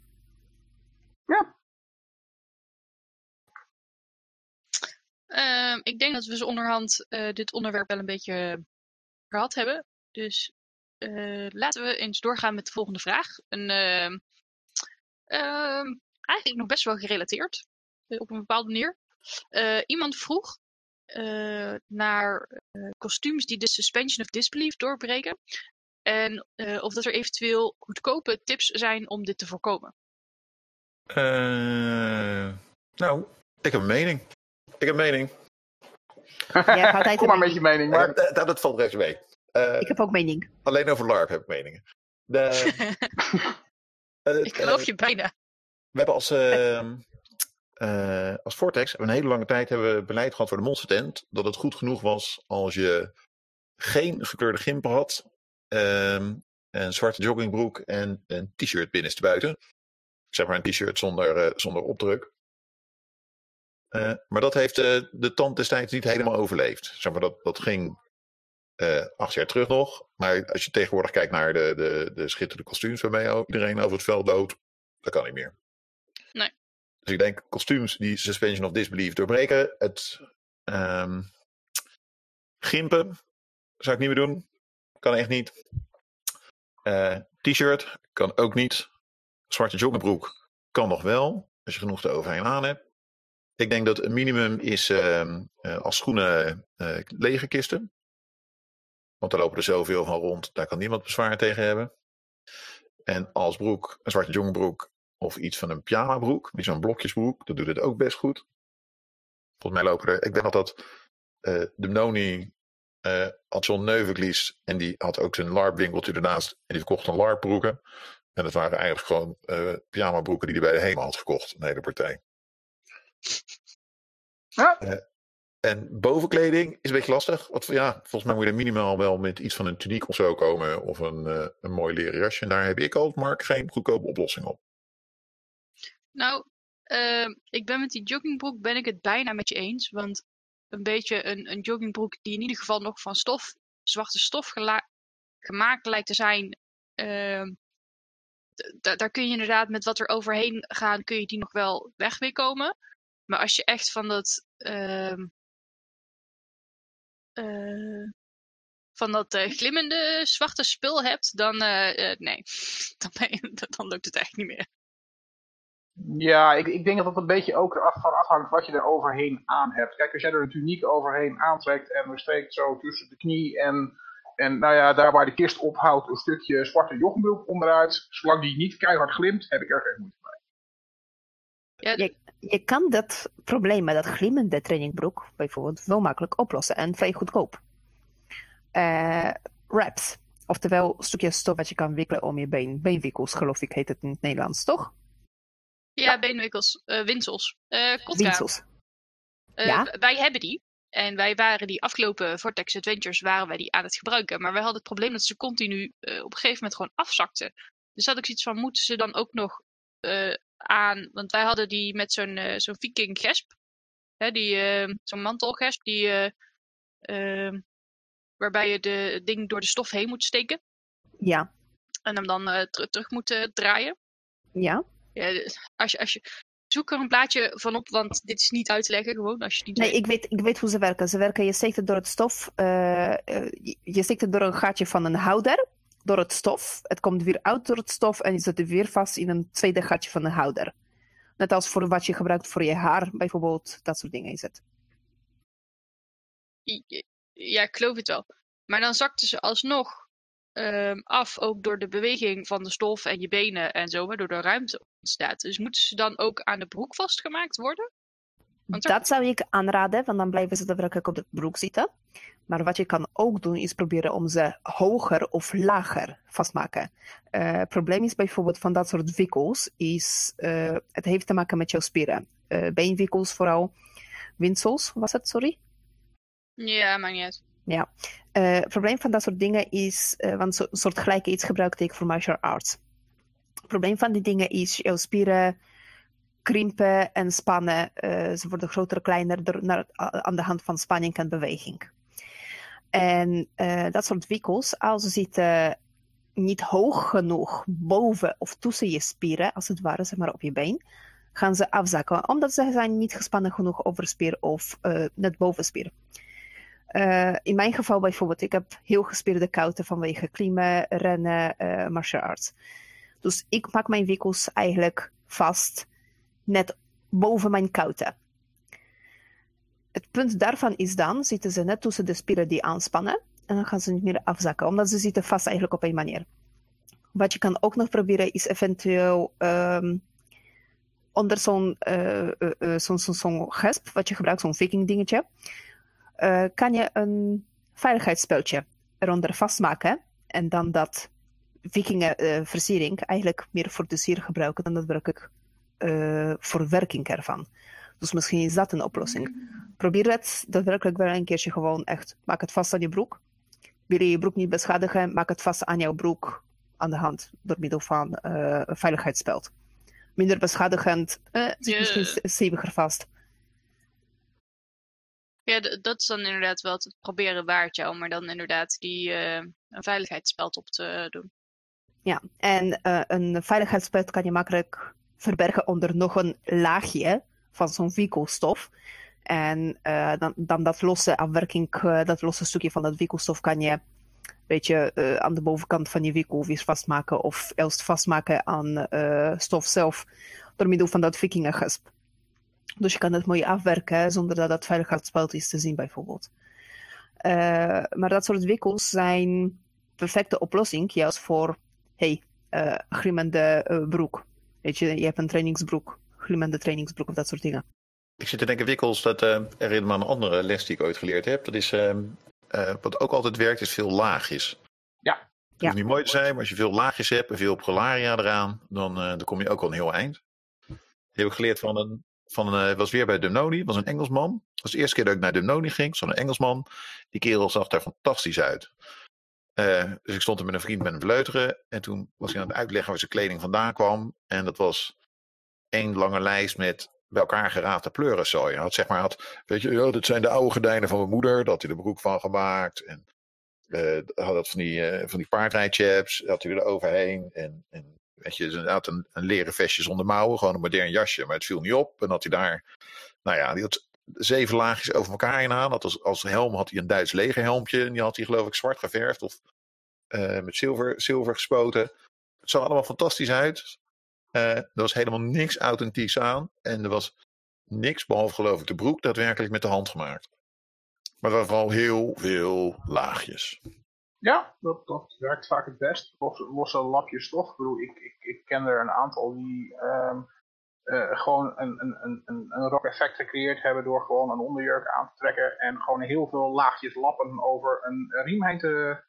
Ehm, ik denk dat we zo onderhand eh, dit onderwerp wel een beetje gehad hebben. Dus eh, laten we eens doorgaan met de volgende vraag. Een, ehm, ehm, eigenlijk nog best wel gerelateerd, eh, op een bepaalde manier. Iemand vroeg naar kostuums die de suspension of disbelief doorbreken. En of dat er eventueel goedkope tips zijn om dit te voorkomen. Nou, ik heb een mening. Ik heb een mening. hebt altijd Kom een maar met je mening. Maar Maar, dat, dat valt rechts mee. Eh, Ik heb ook mening. Alleen over LARP heb ik meningen. De, eh, ik geloof eh, je bijna. We hebben als, ehm, eh, als Vortex hebben we een hele lange tijd hebben we beleid gehad voor de monster tent. Dat het goed genoeg was als je geen gekleurde gimpen had. ehm, een zwarte joggingbroek en een t-shirt binnenstebuiten. Zeg maar een t-shirt zonder, eh, zonder opdruk. Eh, maar dat heeft eh, de tand destijds niet helemaal overleefd. Zeg maar, dat, dat ging eh, acht jaar terug nog. Maar als je tegenwoordig kijkt naar de, de, de schitterende kostuums waarmee ook iedereen over het veld loopt, dat kan niet meer. Nee. Dus ik denk kostuums die suspension of disbelief doorbreken. Het ehm, gimpen zou ik niet meer doen. Kan echt niet. Eh, T-shirt kan ook niet. Zwarte joggingbroek kan nog wel. als je genoeg eroverheen aan hebt. Ik denk dat een minimum is ehm, eh, als schoenen eh, lege kisten. Want daar lopen er zoveel van rond, daar kan niemand bezwaar tegen hebben. En als broek, een zwarte jongbroek of iets van een pyjama broek, zo'n blokjesbroek, dat doet het ook best goed. Volgens mij lopen er, ik weet nog dat eh, de Noni eh had zo'n en die had ook zijn LARP winkeltje ernaast en die verkocht een LARP broeken. En dat waren eigenlijk gewoon eh pyjama broeken die hij bij de HEMA had gekocht, een hele partij. Ja. Eh, en bovenkleding is een beetje lastig. Want ja, volgens mij moet je er minimaal wel met iets van een tuniek of zo komen. Of een, eh, een mooi leren jasje. En daar heb ik al, Mark, geen goedkope oplossing op. Nou, ehm, ik ben met die joggingbroek ben ik het bijna met je eens. Want een beetje een, een joggingbroek die in ieder geval nog van stof, zwarte stof gemaakt lijkt te zijn. ehm, daar kun je inderdaad met wat er overheen gaan, kun je die nog wel weg weer komen. Maar als je echt van dat. ehm, eh, van dat eh, glimmende zwarte spul hebt, dan eh, nee, dan, ben je- dan lukt het echt niet meer. Ja, ik, ik denk dat het een beetje ook eraf van afhangt wat je er overheen aan hebt. Kijk, als jij er een tuniek overheen aantrekt en er steekt zo tussen de knie en, en nou ja, daar waar de kist ophoudt een stukje zwarte joggingbroek onderuit, zolang die niet keihard glimt, heb ik er geen moeite mee. Ja, Je, kan dat probleem met dat glimmende trainingbroek bijvoorbeeld wel makkelijk oplossen en vrij goedkoop. Eh wraps, oftewel stukjes stof wat je kan wikkelen om je been. Beenwikkels, geloof ik, heet het in het Nederlands, toch? Ja, beenwikkels, eh winsels. Eh Kotka, Winsels. eh, ja. wij hebben die. En wij waren die afgelopen Vortex Adventures waren wij die aan het gebruiken. Maar wij hadden het probleem dat ze continu op een gegeven moment gewoon afzakten. Dus had ik zoiets van, moeten ze dan ook nog eh, aan... Want wij hadden die met zo'n eh, zo'n viking gesp. Hè, die, eh, zo'n mantelgesp. Die, eh, eh, waarbij je de het ding door de stof heen moet steken. Ja, En hem dan eh, ter- terug moet draaien. ja. Ja, als je, als je, zoek er een plaatje van op, want dit is niet uit te leggen gewoon als je niet Nee, weet. ik weet, ik weet hoe ze werken. Ze werken, je steekt het door het stof, je- je steekt het door een gaatje van een houder, door het stof. Het komt weer uit door het stof en je zet het weer vast in een tweede gaatje van een houder. Net als voor wat je gebruikt voor je haar, bijvoorbeeld, dat soort dingen is het. Ja, ik geloof het wel. Maar dan zakten ze alsnog ehm, af, ook door de beweging van de stof en je benen en zo, waardoor er ruimte ontstaat. Dus moeten ze dan ook aan de broek vastgemaakt worden? Want Dat zou ik aanraden, want dan blijven ze daadwerkelijk op de broek zitten. Maar wat je kan ook doen, is proberen om ze hoger of lager vastmaken. Eh, Het probleem is bijvoorbeeld van dat soort wikkels, is, eh, het heeft te maken met jouw spieren. Eh, beenwikkels vooral, winsels was het, sorry. Ja, maakt niet uit. Eh, het probleem van dat soort dingen is, want zo- soort gelijke iets gebruikte ik voor martial arts. Het probleem van die dingen is, jouw spieren krimpen en spannen. eh, ze worden groter, kleiner door, naar, aan de hand van spanning en beweging. En eh, dat soort wikkels, als ze zitten niet hoog genoeg boven of tussen je spieren, als het ware, zeg maar op je been, gaan ze afzakken, omdat ze zijn niet gespannen genoeg over spier of eh, net boven spier. Eh, in mijn geval bijvoorbeeld, ik heb heel gespierde kouten vanwege klimmen, rennen, martial arts. Dus ik maak mijn wikkels eigenlijk vast net boven mijn kouten. Het punt daarvan is dan, zitten ze net tussen de spieren die aanspannen en dan gaan ze niet meer afzakken, omdat ze zitten vast eigenlijk op een manier. Wat je kan ook nog proberen is eventueel ehm, onder zo'n zo'n- zo'n gesp, wat je gebruikt, zo'n viking dingetje, kan je een veiligheidsspeltje eronder vastmaken en dan dat vikingen versiering eigenlijk meer voor de sier gebruiken dan daadwerkelijk eh voor werking ervan. Dus misschien is dat een oplossing. Probeer het daadwerkelijk wel een keertje gewoon echt. Maak het vast aan je broek. Wil je je broek niet beschadigen, maak het vast aan jouw broek aan de hand door middel van eh, een veiligheidsspeld. Minder beschadigend, eh, misschien st- steviger vast. Ja, dat is dan inderdaad wel het proberen waard, jou, maar dan inderdaad die eh, een veiligheidsspeld op te doen. Ja, en een veiligheidsspeld kan je makkelijk verbergen onder nog een laagje van zo'n wikkelstof. En eh, dan, dan dat losse afwerking, eh, dat losse stukje van dat wikkelstof kan je beetje eh, aan de bovenkant van je wikkel weer vastmaken of eerst vastmaken aan stof zelf. door middel van dat vikingengesp. Dus je kan het mooi afwerken zonder dat dat veiligheidsspeld is te zien bijvoorbeeld. Uh, maar dat soort wikkels zijn perfecte oplossing juist voor, hey, uh, glimmende uh, broek. Weet je, je hebt een trainingsbroek, glimmende trainingsbroek of dat soort dingen. Ik zit te denken, wikkels, dat uh, herinner me aan een andere les die ik ooit geleerd heb. Dat is, uh, uh, wat ook altijd werkt, is veel laagjes. Ja. Het hoeft niet mooi te zijn, maar als je veel laagjes hebt en veel prolaria eraan, dan, dan kom je ook al een heel eind. Dat heb ik geleerd van een, van een was weer bij Dumnoni, was een Engelsman. Dat was de eerste keer dat ik naar Dumnoni ging, zo'n Engelsman. Die kerel zag daar fantastisch uit. Dus ik stond er met een vriend met een vleuteren. En toen was hij aan het uitleggen waar zijn kleding vandaan kwam. En dat was één lange lijst met bij elkaar geraapte pleurenzooi. Had zeg maar, had, weet je, ja, dat zijn de oude gordijnen van mijn moeder, daar had hij de broek van gemaakt. En uh, had dat van die, uh, van die paardrijchaps, had hij er overheen. En, en weet je, had een, een leren vestje zonder mouwen, gewoon een modern jasje, maar het viel niet op. En had hij daar, nou ja, die had zeven laagjes over elkaar heen aan. Had als, als helm had hij een Duits legerhelmpje. En die had hij geloof ik zwart geverfd of uh, met zilver, zilver gespoten. Het zag allemaal fantastisch uit. Uh, er was helemaal niks authentieks aan. En er was niks, behalve geloof ik de broek, daadwerkelijk met de hand gemaakt. Maar er waren vooral heel veel laagjes. Ja, dat, dat werkt vaak het best. Losse, losse lapjes toch. Ik, bedoel, ik, ik, ik ken er een aantal die um, uh, gewoon een, een, een, een rock effect gecreëerd hebben door gewoon een onderjurk aan te trekken en gewoon heel veel laagjes lappen over een riem heen te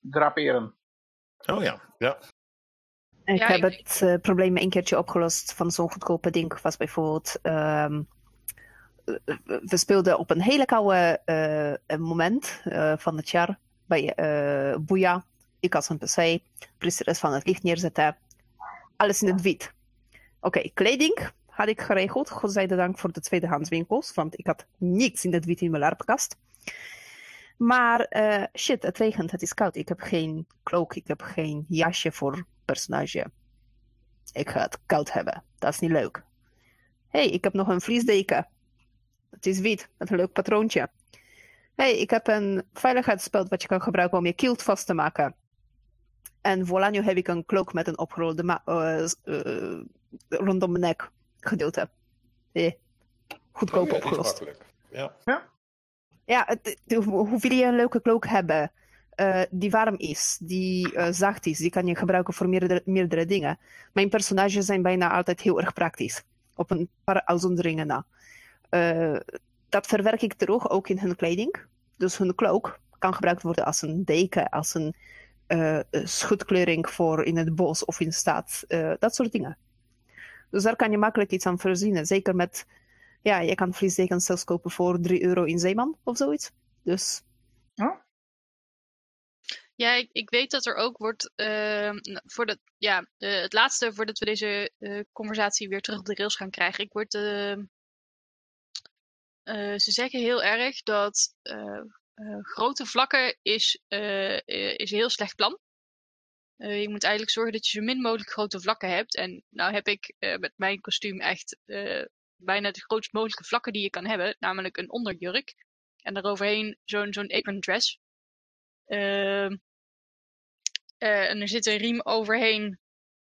draperen. Oh ja, ja. Ik ja, heb ik... het uh, probleem een keertje opgelost van zo'n goedkope ding. Was bijvoorbeeld, um, we speelden op een hele koude uh, moment uh, van het jaar bij uh, Boeia. Ik had een pc, precies van het licht neerzetten. Alles in het wit. Oké, kleding had ik geregeld. Godzijdank voor de tweedehandswinkels, want ik had niets in het wit in mijn larpkast. Maar shit, het regent, het is koud. Ik heb geen cloak, ik heb geen jasje voor personage. Ik ga het koud hebben. Dat is niet leuk. Hé, hey, ik heb nog een vliesdeken. Het is wit, met een leuk patroontje. Hé, hey, ik heb een veiligheidsspeld wat je kan gebruiken om je kilt vast te maken. En voilà, nu heb ik een cloak met een opgerolde uh, uh, rondom mijn nek gedeelte. Hey, goedkoop oh, opgelost. Ja. Ja, ja het, hoe wil je een leuke cloak hebben? uh, die warm is, die uh, zacht is, die kan je gebruiken voor meerdere, meerdere dingen. Mijn personages zijn bijna altijd heel erg praktisch, op een paar uitzonderingen na. Uh, dat verwerk ik terug ook in hun kleding. Dus hun cloak kan gebruikt worden als een deken, als een schutkleuring voor in het bos of in de stad, dat soort dingen. Dus daar kan je makkelijk iets aan verzinnen. Zeker met, ja, je kan vliesdekens zelfs kopen voor 3 euro in Zeeman of zoiets. Dus ja. Ja, ik, ik, weet dat er ook wordt, uh, voor de, ja, uh, het laatste voordat we deze uh, conversatie weer terug op de rails gaan krijgen. Ik word, ze zeggen heel erg dat grote vlakken is, is een heel slecht plan. je moet eigenlijk zorgen dat je zo min mogelijk grote vlakken hebt. En nou heb ik met mijn kostuum echt bijna de grootst mogelijke vlakken die je kan hebben. Namelijk een onderjurk. En daaroverheen zo'n zo'n apron dress. Uh, en er zit een riem overheen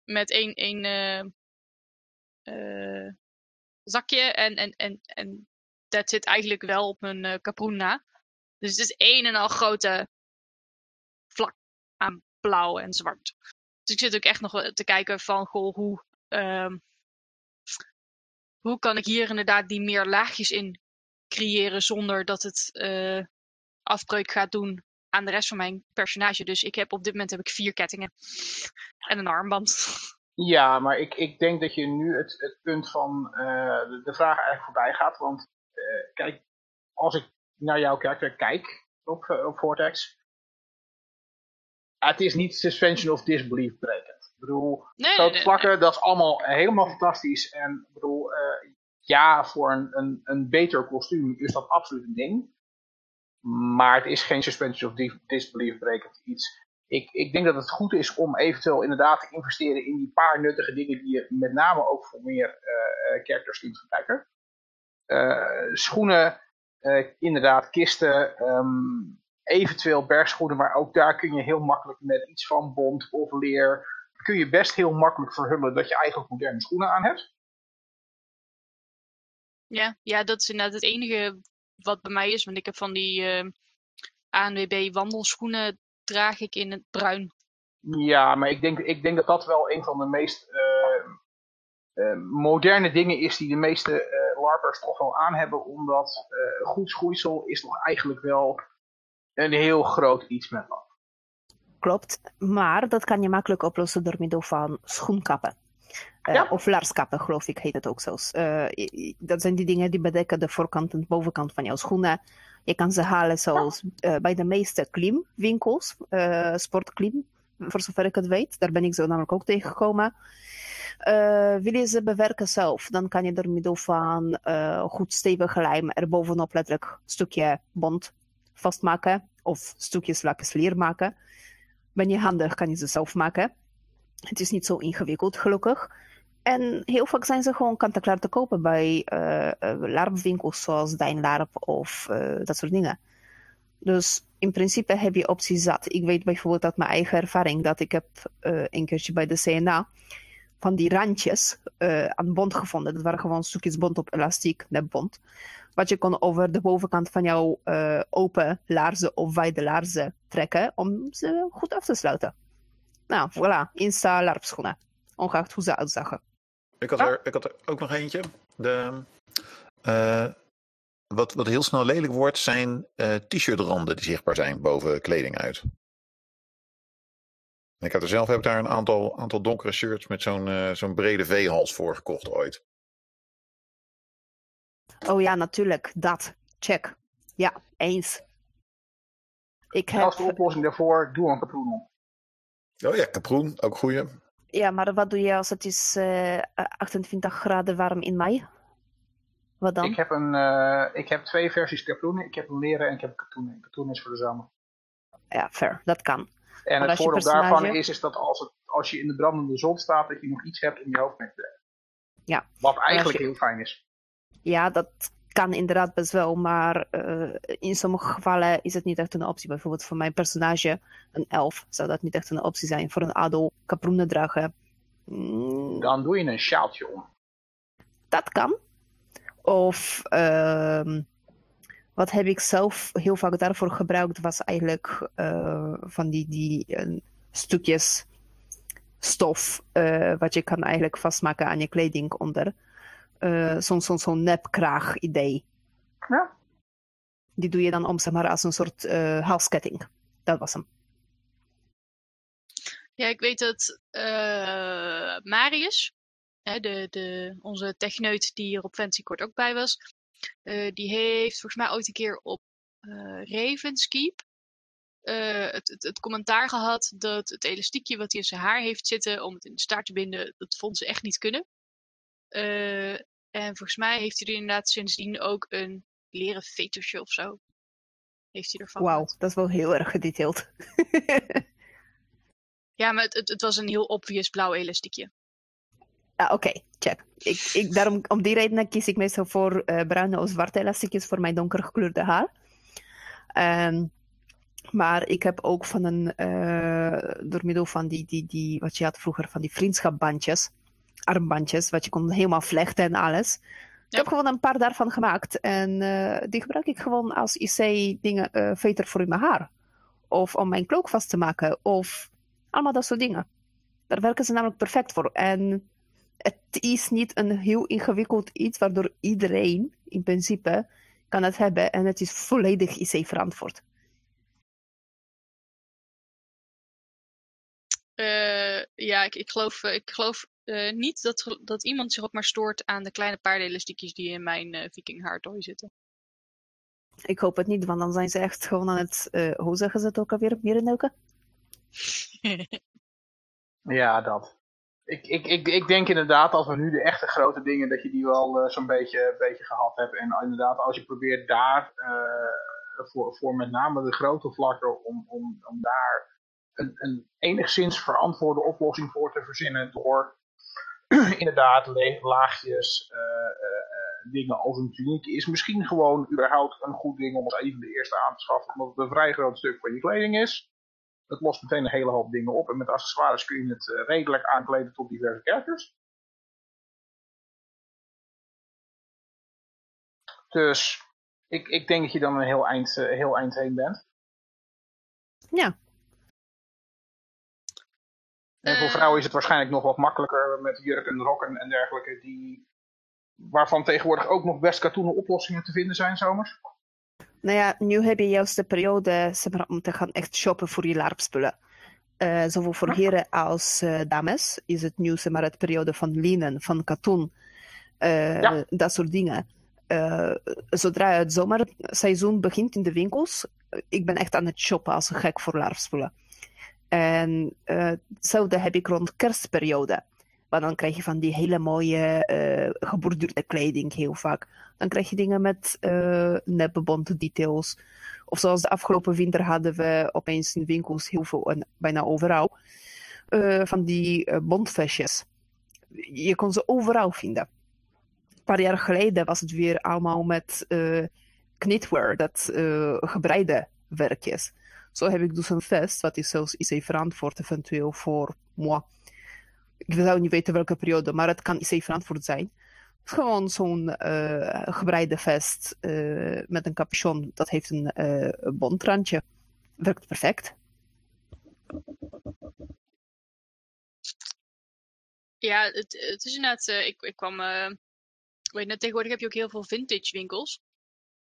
met één, één zakje. En, en, en, en dat zit eigenlijk wel op mijn kaproen na. Dus het is één en al grote vlak aan blauw en zwart. Dus ik zit ook echt nog te kijken van, goh, hoe, uh, hoe kan ik hier inderdaad die meer laagjes in creëren zonder dat het afbreuk gaat doen aan de rest van mijn personage. Dus ik heb op dit moment heb ik vier kettingen en een armband. Ja, maar ik, ik denk dat je nu het, het punt van uh, de, vraag eigenlijk voorbij gaat. Want uh, kijk, als ik naar jouw karakter kijk op, uh, op Vortex. Het is niet suspension of disbelief brekend. Ik bedoel, nee, grote nee, vlakken, nee. dat is allemaal helemaal fantastisch. En ik bedoel, ja, voor een, een, een beter kostuum is dat absoluut een ding. Maar het is geen suspension of disbelief brekend iets. Ik, ik denk dat het goed is om eventueel inderdaad te investeren in die paar nuttige dingen die je met name ook voor meer uh, characters kunt gebruiken. Uh, schoenen, inderdaad kisten, um, eventueel bergschoenen, maar ook daar kun je heel makkelijk met iets van bont of leer kun je best heel makkelijk verhullen dat je eigenlijk moderne schoenen aan hebt. Ja, ja, dat is inderdaad het enige wat bij mij is. Want ik heb van die uh, ANWB wandelschoenen draag ik in het bruin. Ja, maar ik denk, ik denk dat dat wel een van de meest uh, moderne dingen is die de meeste LARPers toch wel aan hebben. Omdat goed schoeisel is toch eigenlijk wel een heel groot iets met LARP. Klopt, maar dat kan je makkelijk oplossen door middel van schoenkappen. Uh, Of laarskappen, geloof ik, heet het ook zo. Uh, dat zijn die dingen die bedekken de voorkant en de bovenkant van jouw schoenen. Je kan ze halen zoals bij de meeste klimwinkels, sportklim, voor zover ik het weet. Daar ben ik zo namelijk ook tegengekomen. Wil je ze bewerken zelf, dan kan je door middel van goed stevige lijm er bovenop letterlijk stukje bond vastmaken of stukjes lakensleer maken. Ben je handig, kan je ze zelf maken. Het is niet zo ingewikkeld, gelukkig. En heel vaak zijn ze gewoon kant-en-klaar te kopen bij uh, larpwinkels zoals Dijnlarp of dat soort dingen. Dus in principe heb je opties zat. Ik weet bijvoorbeeld uit mijn eigen ervaring dat ik heb een keertje bij de CNA van die randjes aan bond gevonden. Dat waren gewoon stukjes bond op elastiek, nepbond. Wat je kon over de bovenkant van jouw open laarzen of wijde laarzen trekken om ze goed af te sluiten. Nou, voilà, Insta larpschoenen. Ongeacht hoe ze uitzagen. Ik had, er, ik had er ook nog eentje. De, uh, wat, wat heel snel lelijk wordt, zijn t-shirtranden die zichtbaar zijn boven kleding uit. Ik had er zelf heb ik daar een aantal, aantal donkere shirts met zo'n uh, zo'n brede V-hals voor gekocht ooit. Oh ja, natuurlijk. Dat. Check. Ja, eens. Ik heb... Als de oplossing daarvoor, doe een kaproen om. Oh ja, kaproen, ook goeie. Ja, maar wat doe je als het is uh, 28 graden warm in mei? Wat dan? Ik heb, een, uh, ik heb twee versies kaproenen. Ik heb een leren en ik heb katoen. Katoen is voor de zomer. Ja, fair. Dat kan. En maar het voordeel personage... daarvan is, is dat als, het, als je in de brandende zon staat, dat je nog iets hebt om je hoofd mee te dekken. Ja. Wat eigenlijk je... heel fijn is. Ja, dat kan inderdaad best wel, maar uh, in sommige gevallen is het niet echt een optie. Bijvoorbeeld voor mijn personage, een elf, zou dat niet echt een optie zijn. Voor een adel kaproenen dragen. Mm. Dan doe je een sjaaltje om. Dat kan. Of uh, wat heb ik zelf heel vaak daarvoor gebruikt, was eigenlijk uh, van die, die uh, stukjes stof, wat je kan eigenlijk vastmaken aan je kleding onder uh, zo'n zo, zo nepkraag idee. Ja. Die doe je dan om zeg maar, als een soort uh, halsketting. Dat was hem. Ja, ik weet dat uh, Marius, hè, de, de, onze techneut die hier op Fancycourt ook bij was, die heeft volgens mij ooit een keer op Ravenskeep het, het, het, commentaar gehad dat het elastiekje wat hij in zijn haar heeft zitten om het in de staart te binden, dat vond ze echt niet kunnen. Uh, en volgens mij heeft hij er inderdaad sindsdien ook een leren fetusje of zo. Heeft hij ervan. Wauw, dat is wel heel erg gedetailleerd. ja, maar het, het, het, was een heel obvious blauw elastiekje. Ah, Oké, okay, check. Ik, ik, daarom, om die reden kies ik meestal voor uh, bruine of zwarte elastiekjes voor mijn donker gekleurde haar. Um, maar ik heb ook van een, uh, door middel van die, die, die, wat je had vroeger, van die vriendschapbandjes armbandjes, wat je kon helemaal vlechten en alles. Ik heb gewoon een paar daarvan gemaakt. En uh, die gebruik ik gewoon als IC-dingen, uh, eh, veter voor in mijn haar. Of om mijn klook vast te maken. Of allemaal dat soort dingen. Daar werken ze namelijk perfect voor. En het is niet een heel ingewikkeld iets waardoor iedereen in principe kan het hebben. En het is volledig IC-verantwoord. Uh, ja, ik, ik, geloof, ik geloof uh, niet dat, dat iemand zich ook maar stoort aan de kleine paardenelastiekjes die in mijn uh, viking haartooi zitten. Ik hoop het niet, want dan zijn ze echt gewoon aan het, uh, hoe zeggen ze het ook alweer, mierenneuken? ja, dat. Ik, ik, ik, ik denk inderdaad, als we nu de echte grote dingen, dat je die wel zo'n beetje, beetje gehad hebt. En inderdaad, als je probeert daar, voor, voor met name de grote vlakken, om, om, om daar een, een enigszins verantwoorde oplossing voor te verzinnen door inderdaad laagjes, uh, dingen als een tuniek is misschien gewoon überhaupt een goed ding om als even de eerste aan te schaffen, omdat het een vrij groot stuk van je kleding is. Het lost meteen een hele hoop dingen op. En met accessoires kun je het eh, redelijk aankleden tot diverse characters. Dus ik, ik denk dat je dan een heel eind, eh, heel eind heen bent. Ja. En voor Eh. vrouwen is het waarschijnlijk nog wat makkelijker met jurk en rokken en dergelijke. Die, waarvan tegenwoordig ook nog best katoenen oplossingen te vinden zijn zomers. Nou ja, nu heb je juist de periode zeg maar, om te gaan echt shoppen voor je larpspullen. Eh zowel voor heren als eh, dames is het nu zeg maar, het periode van linnen, van katoen, eh, Ja. dat soort dingen. Eh, zodra het zomerseizoen begint in de winkels, eh, ik ben echt aan het shoppen als een gek voor larpspullen. En eh, hetzelfde heb ik rond kerstperiode. Want dan krijg je van die hele mooie eh geborduurde kleding heel vaak. Dan krijg je dingen met eh nepbonte details. Of zoals de afgelopen winter hadden we opeens in winkels heel veel, en bijna overal, eh, van die eh, bondvestjes. Je kon ze overal vinden. Een paar jaar geleden was het weer allemaal met eh knitwear, dat gebreide werkjes. Zo heb ik dus een vest, wat is zelfs IC verantwoord eventueel voor moi. Ik zou niet weten welke periode, maar het kan IC verantwoord zijn. Gewoon zo'n eh, gebreide vest eh, met een capuchon. Dat heeft een eh bondrandje. Werkt perfect. Ja, het, het is inderdaad. eh, ik, ik kwam. eh, weet net, tegenwoordig heb je ook heel veel vintage winkels.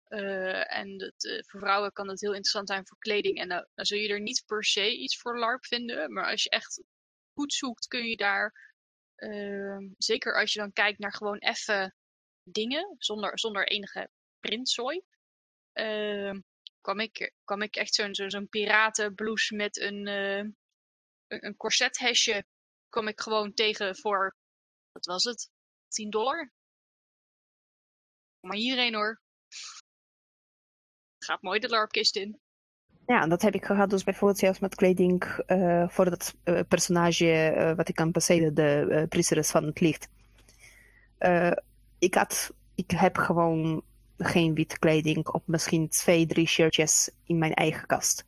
Eh, en dat, voor vrouwen kan dat heel interessant zijn voor kleding. En dan, dan zul je er niet per se iets voor LARP vinden. Maar als je echt goed zoekt, kun je daar. ehm, zeker als je dan kijkt naar gewoon even dingen. Zonder, zonder enige printzooi. ehm, kwam, ik, kwam ik echt zo'n zo'n piratenblouse met een, eh, een, een corsethesje. kwam ik gewoon tegen voor. Wat was het? 10 dollar? Kom maar hierheen hoor. Gaat mooi de larpkist in. Ja, dat heb ik gehad dus bijvoorbeeld zelfs met kleding eh, voor dat eh, personage eh, wat ik kan passeren, de priesteres van het licht. Ik, had, ik heb gewoon geen wit kleding op misschien twee, drie shirtjes in mijn eigen kast.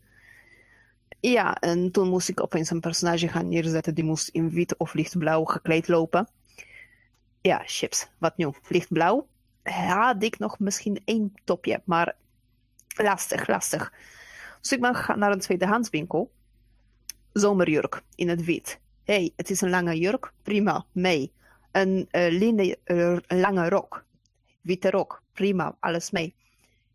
Ja, en toen moest ik opeens een personage gaan neerzetten die moest in wit of lichtblauw gekleed lopen. Ja, chips. Wat nu? Lichtblauw? Had ik nog misschien één topje, maar lastig, lastig. Dus ik ben gegaan naar een tweedehandswinkel. Zomerjurk in het wit. hey, het is een lange jurk. Prima, mee. Een een lange rok. Witte rok. Prima, alles mee.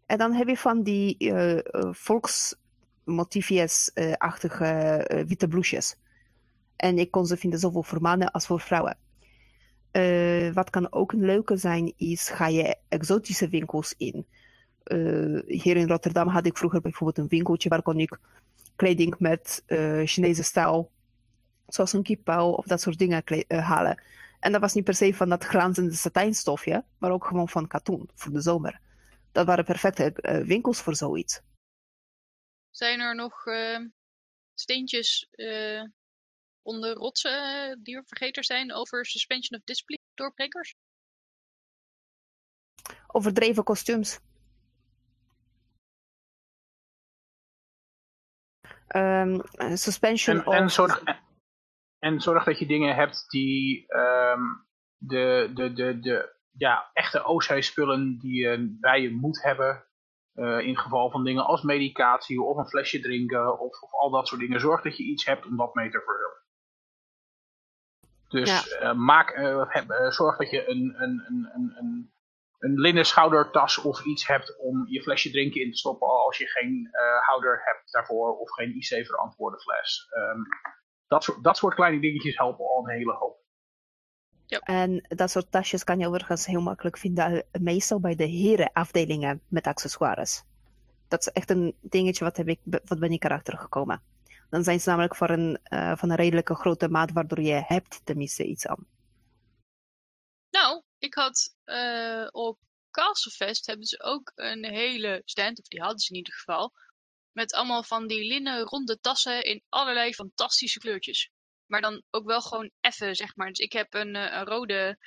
En dan heb je van die eh eh, volksmotiefjes-achtige witte blouses. En ik kon ze vinden zowel voor mannen als voor vrouwen. Wat kan ook een leuke zijn, is ga je exotische winkels in. Eh, hier in Rotterdam had ik vroeger bijvoorbeeld een winkeltje waar kon ik kleding met eh, Chinese stijl, zoals een kipau of dat soort dingen eh, halen. En dat was niet per se van dat glanzende satijnstofje, maar ook gewoon van katoen voor de zomer. Dat waren perfecte winkels voor zoiets. Zijn er nog steentjes eh, onder rotsen die we vergeten zijn over suspension of disbelief doorbrekers? Overdreven kostuums. Ehm, eh, suspension En, en, zorg, en zorg dat je dingen hebt die ehm, de, de, de, de ja, echte OC-spullen die je bij je moet hebben. eh, in geval van dingen als medicatie of een flesje drinken of, of al dat soort dingen. Zorg dat je iets hebt om dat mee te vervullen. Dus eh, maak, eh, heb, eh, zorg dat je een, een, een, een, een, linnen schoudertas of iets hebt om je flesje drinken in te stoppen als je geen eh, houder hebt daarvoor of geen IC-verantwoorde fles. Ehm, dat, soort, dat soort kleine dingetjes helpen al een hele hoop. En dat soort tasjes kan je overigens heel makkelijk vinden, eh, meestal bij de herenafdelingen met accessoires. Dat is echt een dingetje wat, heb ik, wat ben ik erachter gekomen. Dan zijn ze namelijk voor een, eh, van een redelijke grote maat, waardoor je hebt tenminste iets aan. Ik had eh, op Castlefest hebben ze ook een hele stand, of die hadden ze in ieder geval, met allemaal van die linnen ronde tassen in allerlei fantastische kleurtjes. Maar dan ook wel gewoon effen, zeg maar. Dus ik heb een, eh, rode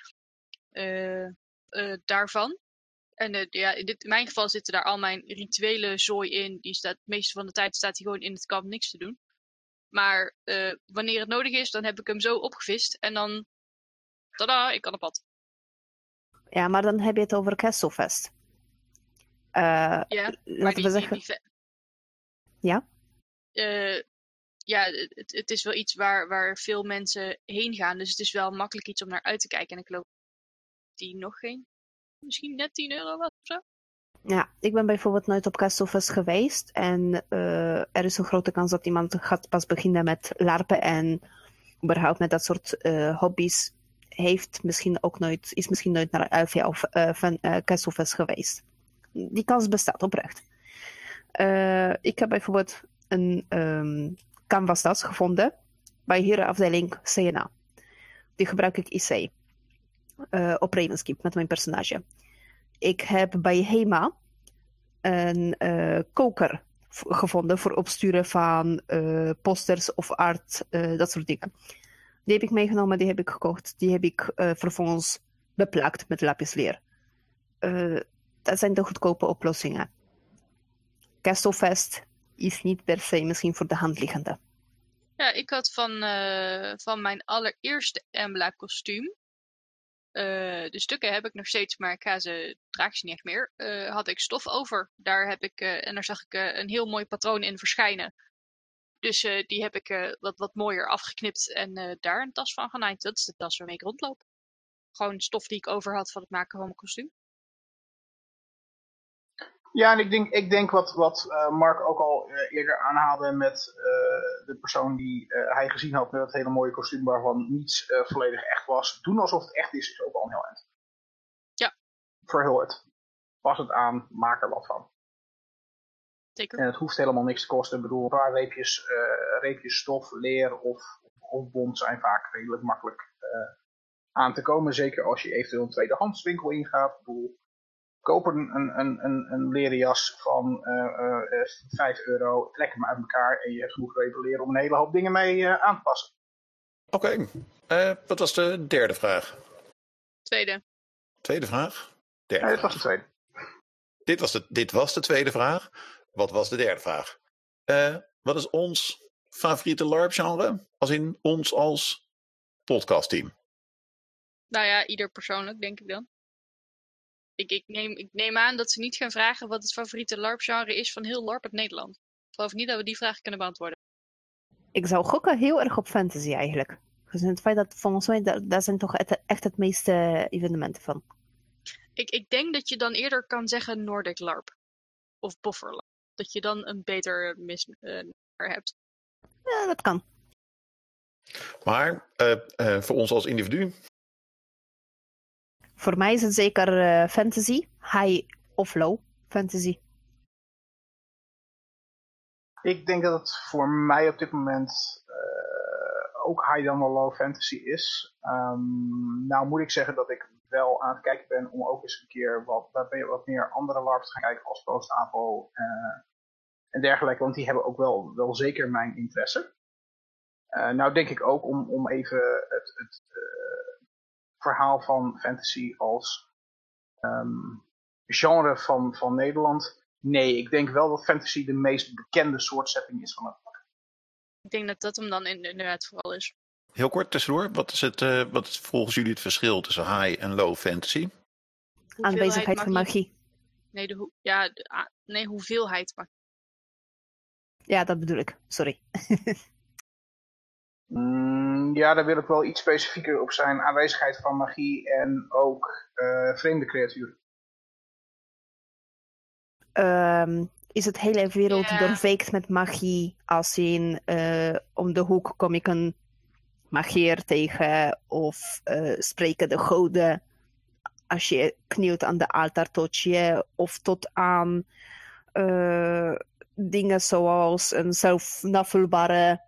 eh, daarvan. En ja, in, dit, mijn geval zitten daar al mijn rituele zooi in. Die staat, de meeste van de tijd staat die gewoon in het kamp niks te doen. Maar wanneer het nodig is, dan heb ik hem zo opgevist. En dan, tada, ik kan op pad. Ja, maar dan heb je het over Kesselfest. Eh, Ja, laten we zeggen... die Ja? Eh, ja, het, het is wel iets waar, waar veel mensen heen gaan. Dus het is wel makkelijk iets om naar uit te kijken. En ik geloof die nog geen, misschien net 10 euro was of zo. Ja, ik ben bijvoorbeeld nooit op Castlefest geweest. En eh, er is een grote kans dat iemand gaat pas beginnen met larpen en überhaupt met dat soort hobby's. Heeft misschien ook nooit, is misschien nooit naar LV of eh, van Castlefest geweest. Die kans bestaat oprecht. Eh, ik heb bijvoorbeeld een ehm canvastas gevonden bij herenafdeling CNA. Die gebruik ik IC op Ravenskip met mijn personage. Ik heb bij HEMA een koker gevonden voor opsturen van posters of art, dat soort dingen. Die heb ik meegenomen, die heb ik gekocht. Die heb ik eh, vervolgens beplakt met lapisleer. Eh dat zijn de goedkope oplossingen. Castlefest is niet per se misschien voor de hand liggende. Ja, ik had van, eh, van mijn allereerste Embla kostuum. de stukken heb ik nog steeds, maar ik ze, draag ze niet echt meer. had ik stof over. Daar heb ik, en daar zag ik een heel mooi patroon in verschijnen. Dus eh, die heb ik eh, wat, wat mooier afgeknipt en eh, daar een tas van genaaid. Dat is de tas waarmee ik rondloop. Gewoon stof die ik over had van het maken van mijn kostuum. Ja, en ik denk, ik denk wat, wat Mark ook al eerder aanhaalde met de persoon die hij gezien had met dat hele mooie kostuum waarvan niets volledig echt was. Doen alsof het echt is, is ook al een heel eind. Ja. Verhul het. Pas het aan, maak er wat van. Zeker. En het hoeft helemaal niks te kosten. Ik bedoel, een paar reepjes, eh, reepjes stof, leer of, of bont zijn vaak redelijk makkelijk eh, aan te komen. Zeker als je eventueel een tweedehandswinkel ingaat. Ik bedoel, koop een, een, een, een, een leren jas van eh, eh, eh, 5 euro, trek hem uit elkaar en je hebt genoeg repen leren om een hele hoop dingen mee eh, aan te passen. Oké, eh, wat was de derde vraag? Tweede. Tweede vraag? Derde dit vraag. was de tweede. Dit was de, dit was de tweede vraag. Wat was de derde vraag? Eh, wat is ons favoriete LARP-genre? Als in ons als podcastteam. Nou ja, ieder persoonlijk, denk ik dan. Ik, ik, neem, ik neem aan dat ze niet gaan vragen wat het favoriete LARP-genre is van heel LARP uit Nederland. Ik geloof niet dat we die vraag kunnen beantwoorden. Ik zou gokken heel erg op fantasy eigenlijk. Gezien het feit dat volgens mij, daar, daar zijn toch echt, echt het meeste evenementen van. Ik, ik denk dat je dan eerder kan zeggen Nordic LARP. Of Boffer LARP. Dat je dan een beter mis eh, hebt. Ja, dat kan. Maar eh, eh, voor ons als individu, Voor mij is het zeker eh, fantasy, high of low fantasy. Ik denk dat het voor mij op dit moment eh, ook high dan wel low fantasy is. Ehm, nou moet ik zeggen dat ik wel aan het kijken ben om ook eens een keer wat, wat, meer andere LARPs te gaan kijken als Post Apo eh, en dergelijke. Want die hebben ook wel, wel zeker mijn interesse. Eh, nou denk ik ook om, om even het, het eh, verhaal van fantasy als ehm, genre van, van Nederland. Nee, ik denk wel dat fantasy de meest bekende soort setting is van het vak. Ik denk dat dat hem dan in- inderdaad vooral is. Heel kort tussendoor. Wat is, het, eh, wat is volgens jullie het verschil tussen high en low fantasy? Aanwezigheid van magie. Nee, de hoe- ja, de- ah, nee, hoeveelheid magie. Ja, dat bedoel ik. Sorry. Mm, ja, daar wil ik wel iets specifieker op zijn. Aanwezigheid van magie en ook eh, vreemde creaturen. Ehm, is het hele wereld doorweekt met magie? Als in eh, om de hoek kom ik een magier tegen of eh, spreken de goden als je knielt aan de altaar tot je of tot aan eh, dingen zoals een zelfnavulbare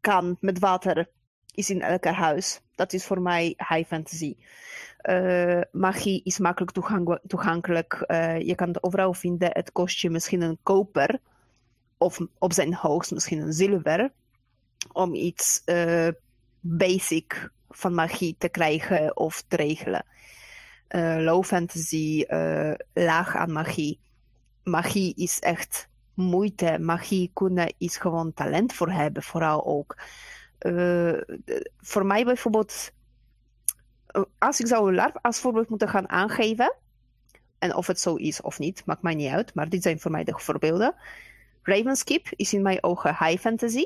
kan met water is in elk huis. Dat is voor mij high fantasy. Eh, magie is makkelijk toegankelijk. Eh, je kan het overal vinden. Het kost je misschien een koper. Of op zijn hoogst misschien een zilver. Om iets eh, basic van magie te krijgen of te regelen. Eh, low fantasy, eh, laag aan magie. Magie is echt moeite. Magie kunnen is gewoon talent voor hebben, vooral ook. De- voor mij bijvoorbeeld, als ik zou een LARP als voorbeeld moeten gaan aangeven, en of het zo is of niet, maakt mij niet uit, maar dit zijn voor mij de voorbeelden. Ravenskeep is in mijn ogen high fantasy.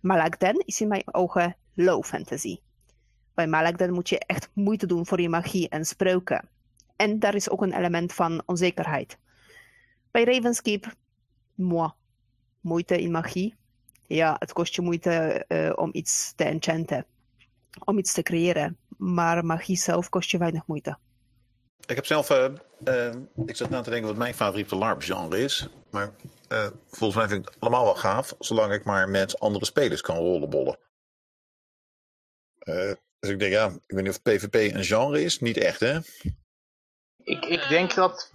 Malakden is in mijn ogen low fantasy. Bij Malakden moet je echt moeite doen voor je magie en spreuken. En daar is ook een element van onzekerheid. Bij Ravenskeep, moi, moeite in magie. Ja, het kost je moeite eh, om iets te enchanten, om iets te creëren. Maar magie zelf kost je weinig moeite. Ik heb zelf, eh, eh, ik zat na te denken wat mijn favoriete LARP-genre is. Maar volgens mij vind ik het allemaal wel gaaf, zolang ik maar met andere spelers kan rollenbollen. Eh, dus ik denk, ja, ik weet niet of PvP een genre is. Niet echt, hè? Ik, ik denk dat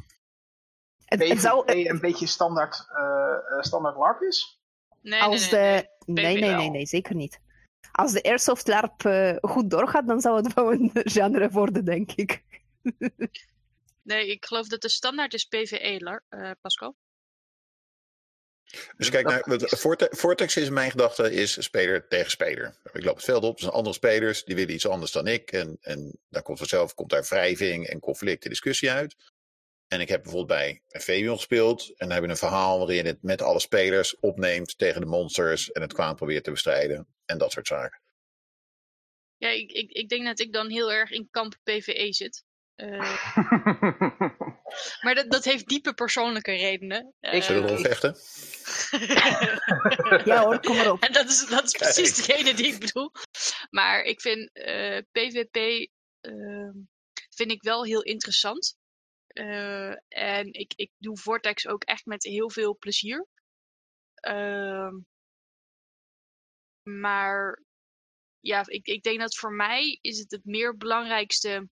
Het, het PvP zou, een beetje standaard, eh, eh, standaard LARP is. Nee, als nee, nee, de... Nee, nee, nee, nee, zeker niet. Als de Airsoft LARP eh, goed doorgaat, dan zou het wel een genre worden, denk ik. Nee, ik geloof dat de standaard is PvE, Lar, eh, Pascal. Dus kijk, naar, Vorte- Vortex is mijn gedachte, is speler tegen speler. Ik loop het veld op, er zijn andere spelers, die willen iets anders dan ik. En, en dan komt vanzelf komt daar wrijving en conflict en discussie uit. En ik heb bijvoorbeeld bij een Fabian gespeeld. En dan hebben we een verhaal waarin het met alle spelers opneemt tegen de monsters. En het kwaad probeert te bestrijden. En dat soort zaken. Ja, ik, ik, ik denk dat ik dan heel erg in kamp PvE zit. Eh, maar dat, dat heeft diepe persoonlijke redenen. Ik- Zullen we Eh, erom vechten? Ja hoor, kom maar op. En dat is, dat is precies Kijk. degene die ik bedoel. Maar ik vind eh, PvP ehm, vind ik wel heel interessant. Eh, en ik, ik doe Vortex ook echt met heel veel plezier. Ehm, maar ja, ik, ik denk dat voor mij is het het meer belangrijkste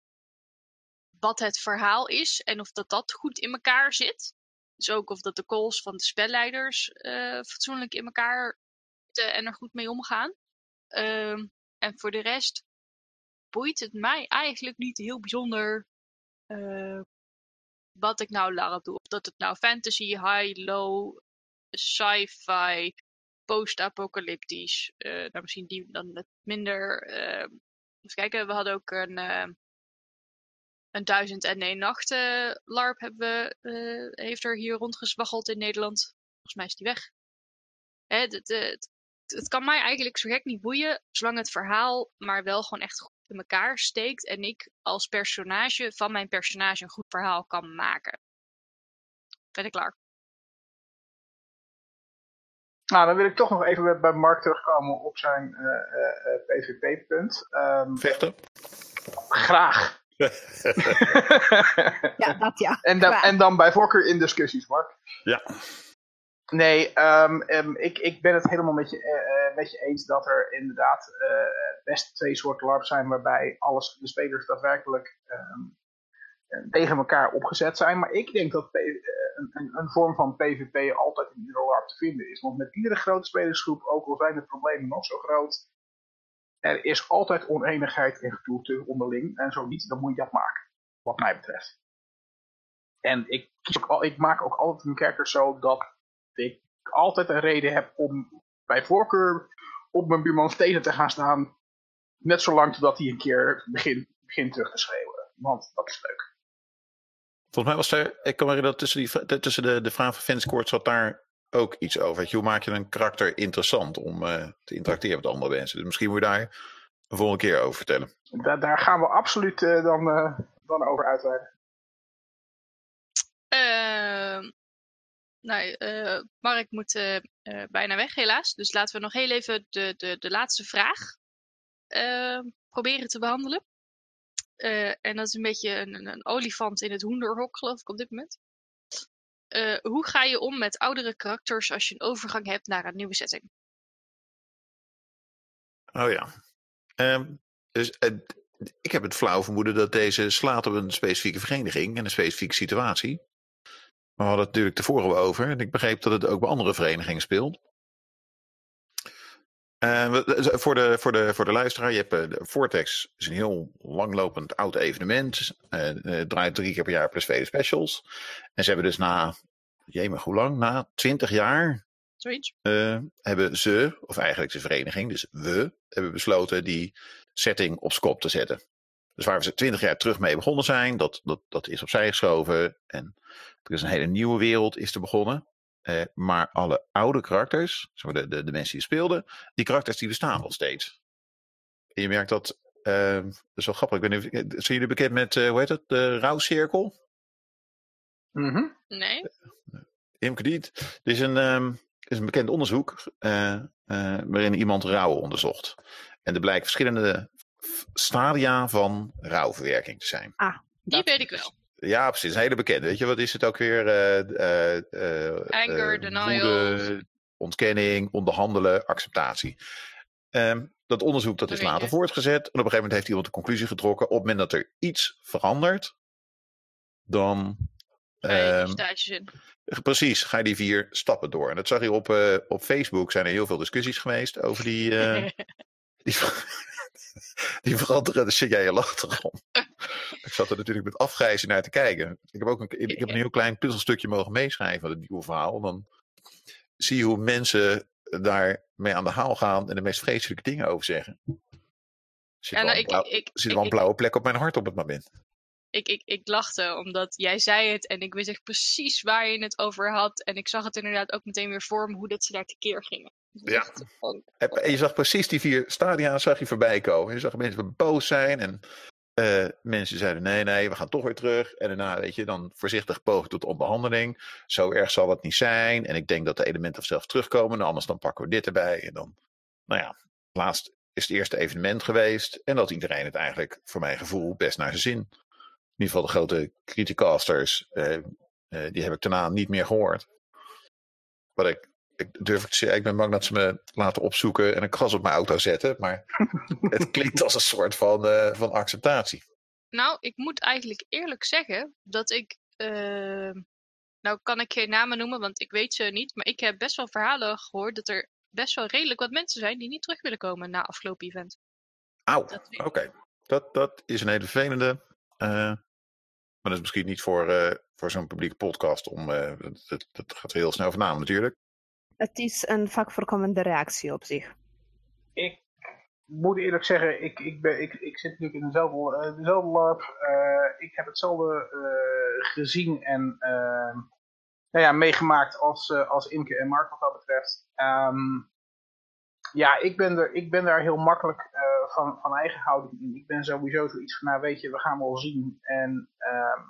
wat het verhaal is en of dat dat goed in elkaar zit. Dus ook of dat de calls van de spelleiders eh, fatsoenlijk in elkaar zitten en er goed mee omgaan. Ehm, en voor de rest boeit het mij eigenlijk niet heel bijzonder eh, wat ik nou larp doe. Of dat het nou fantasy, high, low, sci-fi, post-apocalyptisch. eh nou, misschien die dan net minder. eh, even kijken, we hadden ook een, eh, een duizend en één nachten LARP hebben we, eh, heeft er hier rondgezwaggeld in Nederland. Volgens mij is die weg. Hè, het, het, het, het kan mij eigenlijk zo gek niet boeien, zolang het verhaal maar wel gewoon echt goed in elkaar steekt en ik als personage van mijn personage een goed verhaal kan maken. Ben ik klaar. Nou, dan wil ik toch nog even bij- bij Mark terugkomen op zijn PvP-punt. Vechten? graag. Ja, dat ja. en, dan, en dan bij voorkeur in discussies, Mark. Ja. Nee, ehm, ehm, ik, ik ben het helemaal met je, eh, eh, met je eens dat er inderdaad eh, best twee soorten LARP zijn waarbij alles, de spelers daadwerkelijk ehm, eh, tegen elkaar opgezet zijn. Maar ik denk dat een, een, een vorm van PvP altijd in iedere LARP te vinden is. Want met iedere grote spelersgroep, ook al zijn de problemen nog zo groot, er is altijd oneenigheid en gedoe onderling. En zo niet, dan moet je dat maken, wat mij betreft. En ik, kies ik maak ook altijd een character zo dat ik altijd een reden heb om bij voorkeur op mijn buurmans tenen te gaan staan. Net zolang totdat hij een keer begint, terug te schreeuwen. Want dat is leuk. Volgens mij was er, ik kan me herinneren dat tussen, die, tussen de, de vraag van Fanscourt zat daar ook iets over. Weet je, Hoe maak je een karakter interessant om eh, te interacteren met andere mensen? Dus misschien moet je daar een volgende keer over vertellen. Da- daar gaan we absoluut eh, dan, eh, dan over uitweiden. Ehm nou, eh, Mark moet bijna weg helaas. Dus laten we nog heel even de, de, de laatste vraag eh, proberen te behandelen. Eh, en dat is een beetje een, een, een olifant in het hoenderhok, geloof ik, op dit moment. Eh, hoe ga je om met oudere karakters als je een overgang hebt naar een nieuwe setting? Oh ja. Ehm, dus eh, ik heb het flauw vermoeden dat deze slaat op een specifieke vereniging en een specifieke situatie. Maar we hadden het natuurlijk tevoren over. En ik begreep dat het ook bij andere verenigingen speelt. Eh, we- voor, de, voor, de, voor de luisteraar, je hebt eh, de Vortex is een heel langlopend oud evenement. Eh, eh, draait drie keer per jaar plus vele specials. En ze hebben dus na jemig, hoe lang? Na twintig jaar Zoiets. eh, hebben ze, of eigenlijk de vereniging, dus we, hebben besloten die setting op skop te zetten. Dus waar we ze twintig jaar terug mee begonnen zijn, dat, dat, dat is opzij geschoven. En er is een hele nieuwe wereld is te begonnen. Eh, maar alle oude karakters, zeg maar de, de, de mensen die speelden, die karakters die bestaan nog steeds. En je merkt dat, eh, dat is wel grappig. Ik weet niet, of- zijn jullie bekend met, eh, hoe heet het, de rouwcirkel? Mhm. Nee. Imke Diet. Dit is een, ehm, is een bekend onderzoek eh, eh, waarin iemand rouw onderzocht. En er blijken verschillende stadia van rouwverwerking te zijn. Die Dat- weet ik wel. Ja, precies. Een hele bekende. Weet je, wat is het ook weer? Eh, eh, eh, Anger, denial. woede, ontkenning, onderhandelen, acceptatie. Ehm, dat onderzoek dat is je. later voortgezet. En op een gegeven moment heeft iemand de conclusie getrokken. Op het moment dat er iets verandert, dan Ga je ehm, in. Precies, ga je die vier stappen door. En dat zag je op, op Facebook, zijn er heel veel discussies geweest over die, die, die veranderende zie jij je lacht erom. Ik zat er natuurlijk met afgrijzen naar te kijken. Ik heb ook een, ik heb een heel klein puzzelstukje mogen meeschrijven van het nieuwe verhaal. Dan zie je hoe mensen daar mee aan de haal gaan en de meest vreselijke dingen over zeggen. Zit, Ja, nou, ik, blauw- ik, er zit wel een blauwe plek op mijn hart op het moment. ik, ik, ik lachte omdat jij zei het en ik wist echt precies waar je het over had. En ik zag het inderdaad ook meteen weer voor me hoe dat ze daar tekeer gingen. Dus Ja. en je zag precies die vier stadia zag je voorbij komen. Je zag mensen boos zijn en eh, mensen zeiden nee, nee, we gaan toch weer terug. En daarna, weet je, dan voorzichtig pogen tot onderhandeling. Zo erg zal het niet zijn. En ik denk dat de elementen vanzelf terugkomen. Nou, anders dan pakken we dit erbij. En dan, nou ja, laatst is het eerste evenement geweest. En dat iedereen het eigenlijk, voor mijn gevoel, best naar zijn zin. In ieder geval de grote criticasters, eh, eh, die heb ik daarna niet meer gehoord. Wat ik ik durf ik te zeggen, ik ben bang dat ze me laten opzoeken en een gas op mijn auto zetten. Maar het klinkt als een soort van, eh, van acceptatie. Nou, ik moet eigenlijk eerlijk zeggen dat ik. eh, nou, kan ik geen namen noemen, want ik weet ze niet. Maar ik heb best wel verhalen gehoord dat er best wel redelijk wat mensen zijn die niet terug willen komen na afgelopen event. Auw, Dat oké. Dat, dat is een hele vervelende. eh, maar dat is misschien niet voor, eh, voor zo'n publieke podcast. Om, eh, dat, dat, gaat heel snel over naam natuurlijk. Het is een vaak voorkomende reactie op zich. Ik moet eerlijk zeggen, ik, ik, ben, ik, ik zit natuurlijk in dezelfde, eh, dezelfde LARP. Eh, ik heb hetzelfde eh, gezien en eh, nou ja, meegemaakt als, als Imke en Mark wat dat betreft. Ehm, ja, ik ben, er, ik ben daar heel makkelijk van, van eigen houding in. Ik ben sowieso zoiets van, nou weet je, we gaan wel zien. En ehm,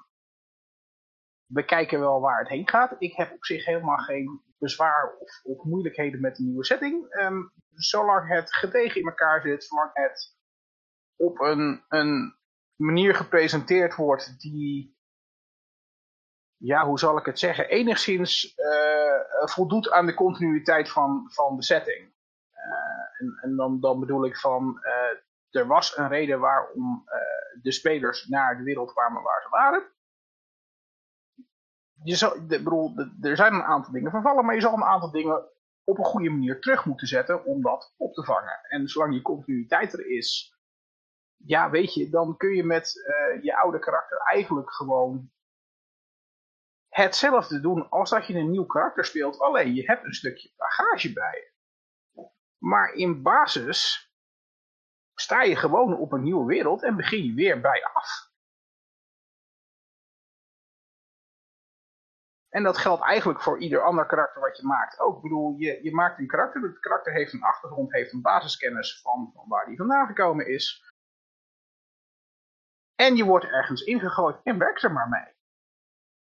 we kijken wel waar het heen gaat. Ik heb op zich helemaal geen bezwaar of, of moeilijkheden met de nieuwe setting. Ehm, zolang het gedegen in elkaar zit, zolang het op een, een manier gepresenteerd wordt die, ja, hoe zal ik het zeggen, enigszins eh, voldoet aan de continuïteit van, van de setting. Eh, en en dan, dan bedoel ik van, eh, er was een reden waarom de spelers naar de wereld kwamen waar ze waren. Je de- er zijn een aantal dingen vervallen, maar je zal een aantal dingen op een goede manier terug moeten zetten om dat op te vangen. En zolang die continuïteit er is, ja, weet je, dan kun je met eh, je oude karakter eigenlijk gewoon hetzelfde doen als dat je een nieuw karakter speelt. Alleen je hebt een stukje bagage bij je. Maar in basis sta je gewoon op een nieuwe wereld en begin je weer bij af. En dat geldt eigenlijk voor ieder ander karakter wat je maakt. Ook, ik bedoel, je, je maakt een karakter. Het karakter heeft een achtergrond, heeft een basiskennis van, van waar die vandaan gekomen is. En je wordt ergens ingegooid en werk er maar mee.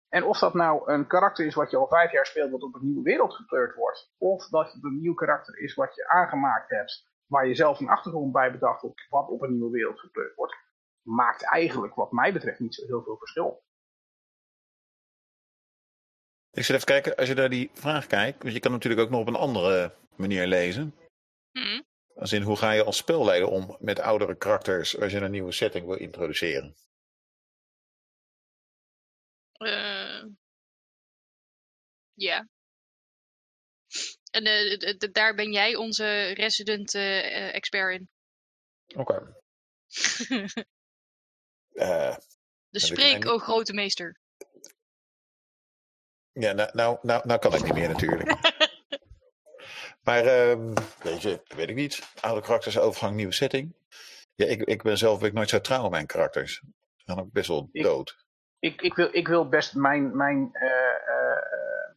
En of dat nou een karakter is wat je al vijf jaar speelt, wat op een nieuwe wereld gekleurd wordt. Of dat het een nieuw karakter is wat je aangemaakt hebt, waar je zelf een achtergrond bij bedacht hebt, wat op een nieuwe wereld gekleurd wordt. Maakt eigenlijk, wat mij betreft, niet zo heel veel verschil. Ik zit even kijken, als je naar die vraag kijkt, want je kan natuurlijk ook nog op een andere manier lezen. Hm. Als in hoe ga je als spelleider om met oudere karakters als je een nieuwe setting wil introduceren? Eh, Ja. En eh, daar ben jij onze resident eh, expert in. Oké. Eh, de spreek, o grote meester. Ja, nou, nou, nou, nou kan ik niet meer natuurlijk. maar ehm, weet je, weet ik niet. Oude karakters, overgang, nieuwe setting. Ja, ik, ik ben zelf ik nooit zo trouw in mijn karakters. Dan ook best wel dood. Ik, ik, wil, ik wil best mijn, mijn eh, eh, eh,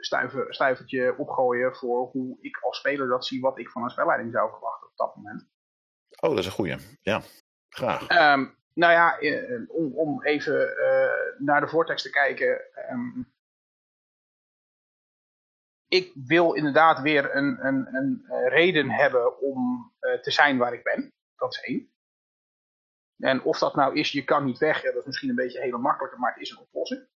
stuiver, stuivertje opgooien voor hoe ik als speler dat zie, wat ik van een spelleiding zou verwachten op dat moment. Oh, dat is een goeie. Ja, graag. Ehm, nou ja, om, om even eh, naar de voortekst te kijken. ehm, ik wil inderdaad weer een, een, een eh, reden hebben om eh, te zijn waar ik ben. Dat is één. En of dat nou is, je kan niet weg, dat is misschien een beetje hele makkelijke, maar het is een oplossing.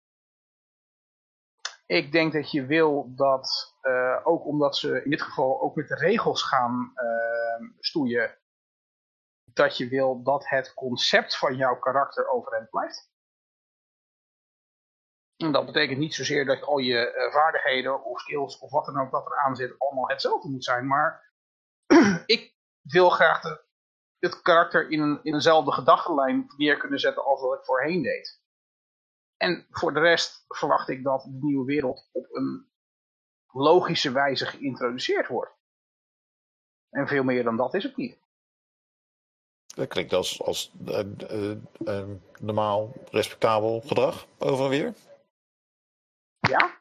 Ik denk dat je wil dat, eh, ook omdat ze in dit geval ook met de regels gaan eh, stoeien, dat je wil dat het concept van jouw karakter overeind blijft. En dat betekent niet zozeer dat al je eh, vaardigheden of skills of wat dan ook dat eraan zit allemaal hetzelfde moet zijn. Maar ik wil graag de, het karakter in, een, in eenzelfde gedachtenlijn neer kunnen zetten als wat ik voorheen deed. En voor de rest verwacht ik dat de nieuwe wereld op een logische wijze geïntroduceerd wordt. En veel meer dan dat is het niet. Dat klinkt als, als eh, eh, normaal, respectabel gedrag over en weer. Ja.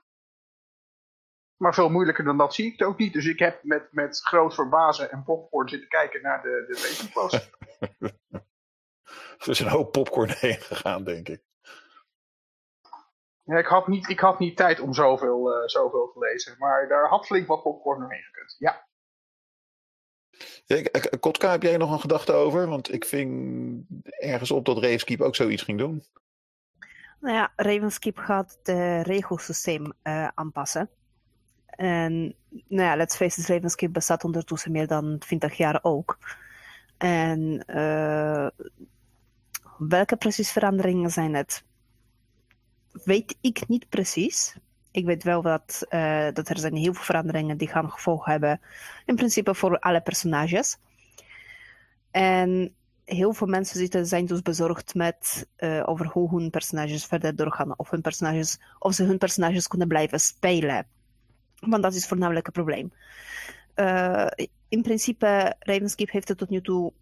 Maar veel moeilijker dan dat zie ik het ook niet. Dus ik heb met, met groot verbazen en popcorn zitten kijken naar de, de Facebook-post. Er is een hoop popcorn heen gegaan, denk ik. Ja, ik, had niet, ik had niet tijd om zoveel, eh, zoveel te lezen. Maar daar had flink wat popcorn doorheen gekund. Ja. Ja, ik- ik- Kotka, heb jij nog een gedachte over? Want ik ving ergens op dat Ravenskeep ook zoiets ging doen. Nou ja, Ravenskeep gaat het regelsysteem eh, aanpassen. En nou ja, let's face it, Ravenskeep bestaat ondertussen meer dan 20 jaar ook. En eh, welke precies veranderingen zijn het? Weet ik niet precies. Ik weet wel dat, eh, dat er zijn heel veel veranderingen die gaan gevolg hebben. In principe voor alle personages. En heel veel mensen zijn dus bezorgd met, eh, over hoe hun personages verder doorgaan. Of, hun personages, of ze hun personages kunnen blijven spelen. Want dat is voornamelijk het probleem. Eh, in principe, Ravenskeep heeft het tot nu toe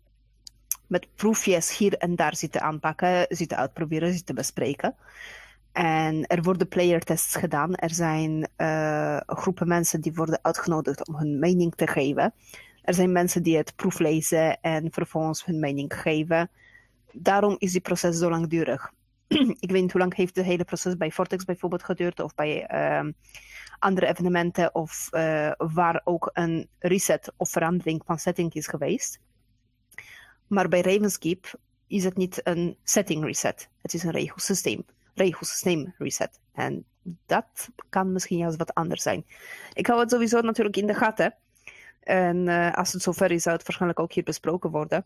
met proefjes hier en daar zitten aanpakken, zitten uitproberen, zitten bespreken. En er worden playertests gedaan. Er zijn eh, groepen mensen die worden uitgenodigd om hun mening te geven. Er zijn mensen die het proeflezen en vervolgens hun mening geven. Daarom is die proces zo langdurig. Ik weet niet hoe lang heeft het hele proces bij Vortex bijvoorbeeld geduurd of bij ehm, andere evenementen of eh, waar ook een reset of verandering van setting is geweest. Maar bij Ravenskeep is het niet een setting reset. Het is een regelsysteem. Regelsysteem reset. En dat kan misschien juist wat anders zijn. Ik hou het sowieso natuurlijk in de gaten. En eh, als het zover is, zou het waarschijnlijk ook hier besproken worden.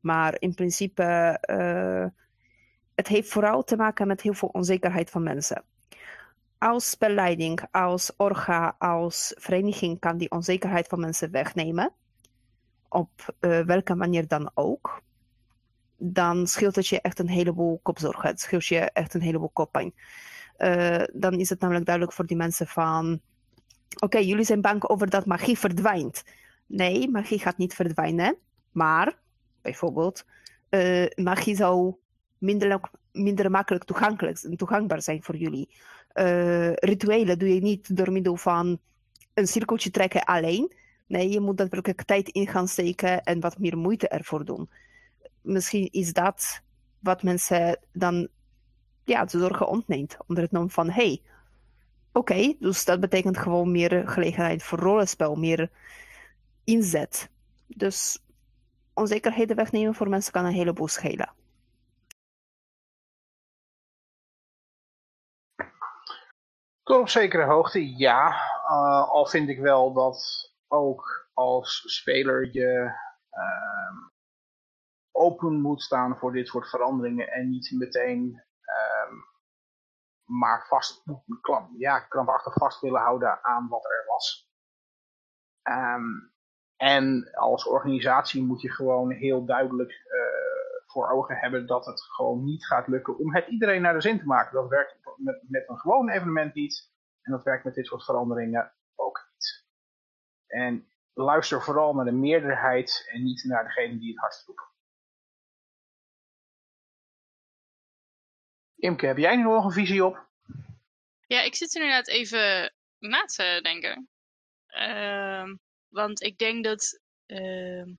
Maar in principe, eh, het heeft vooral te maken met heel veel onzekerheid van mensen. Als spelleiding, als orga, als vereniging kan die onzekerheid van mensen wegnemen. Op eh, welke manier dan ook. Dan scheelt het je echt een heleboel kopzorgen. Het scheelt je echt een heleboel koppijn. Dan is het namelijk duidelijk voor die mensen van... Oké, jullie zijn bang over dat magie verdwijnt. Nee, magie gaat niet verdwijnen. Maar, bijvoorbeeld, eh, magie zou minder, minder makkelijk toegankelijk, toegankbaar zijn voor jullie. Eh, rituelen doe je niet door middel van een cirkeltje trekken alleen. Nee, je moet daadwerkelijk tijd in gaan steken en wat meer moeite ervoor doen. Misschien is dat wat mensen dan ja, de zorgen ontneemt. Onder het noemen van, hey, oké, dus dat betekent gewoon meer gelegenheid voor rollenspel, meer inzet. Dus onzekerheden wegnemen voor mensen kan een heleboel schelen. Tot op zekere hoogte, ja. Uh, al vind ik wel dat ook als speler je uh, open moet staan voor dit soort veranderingen en niet meteen uh, maar vast, ja, krampachtig vast willen houden aan wat er was. Um, en als organisatie moet je gewoon heel duidelijk uh, voor ogen hebben dat het gewoon niet gaat lukken om het iedereen naar de zin te maken. Dat werkt met, met een gewoon evenement niet. En dat werkt met dit soort veranderingen ook niet. En luister vooral naar de meerderheid en niet naar degene die het hardst roepen. Imke, heb jij nu nog een visie op? Ja, ik zit inderdaad even na te denken. Ehm, want ik denk dat ehm,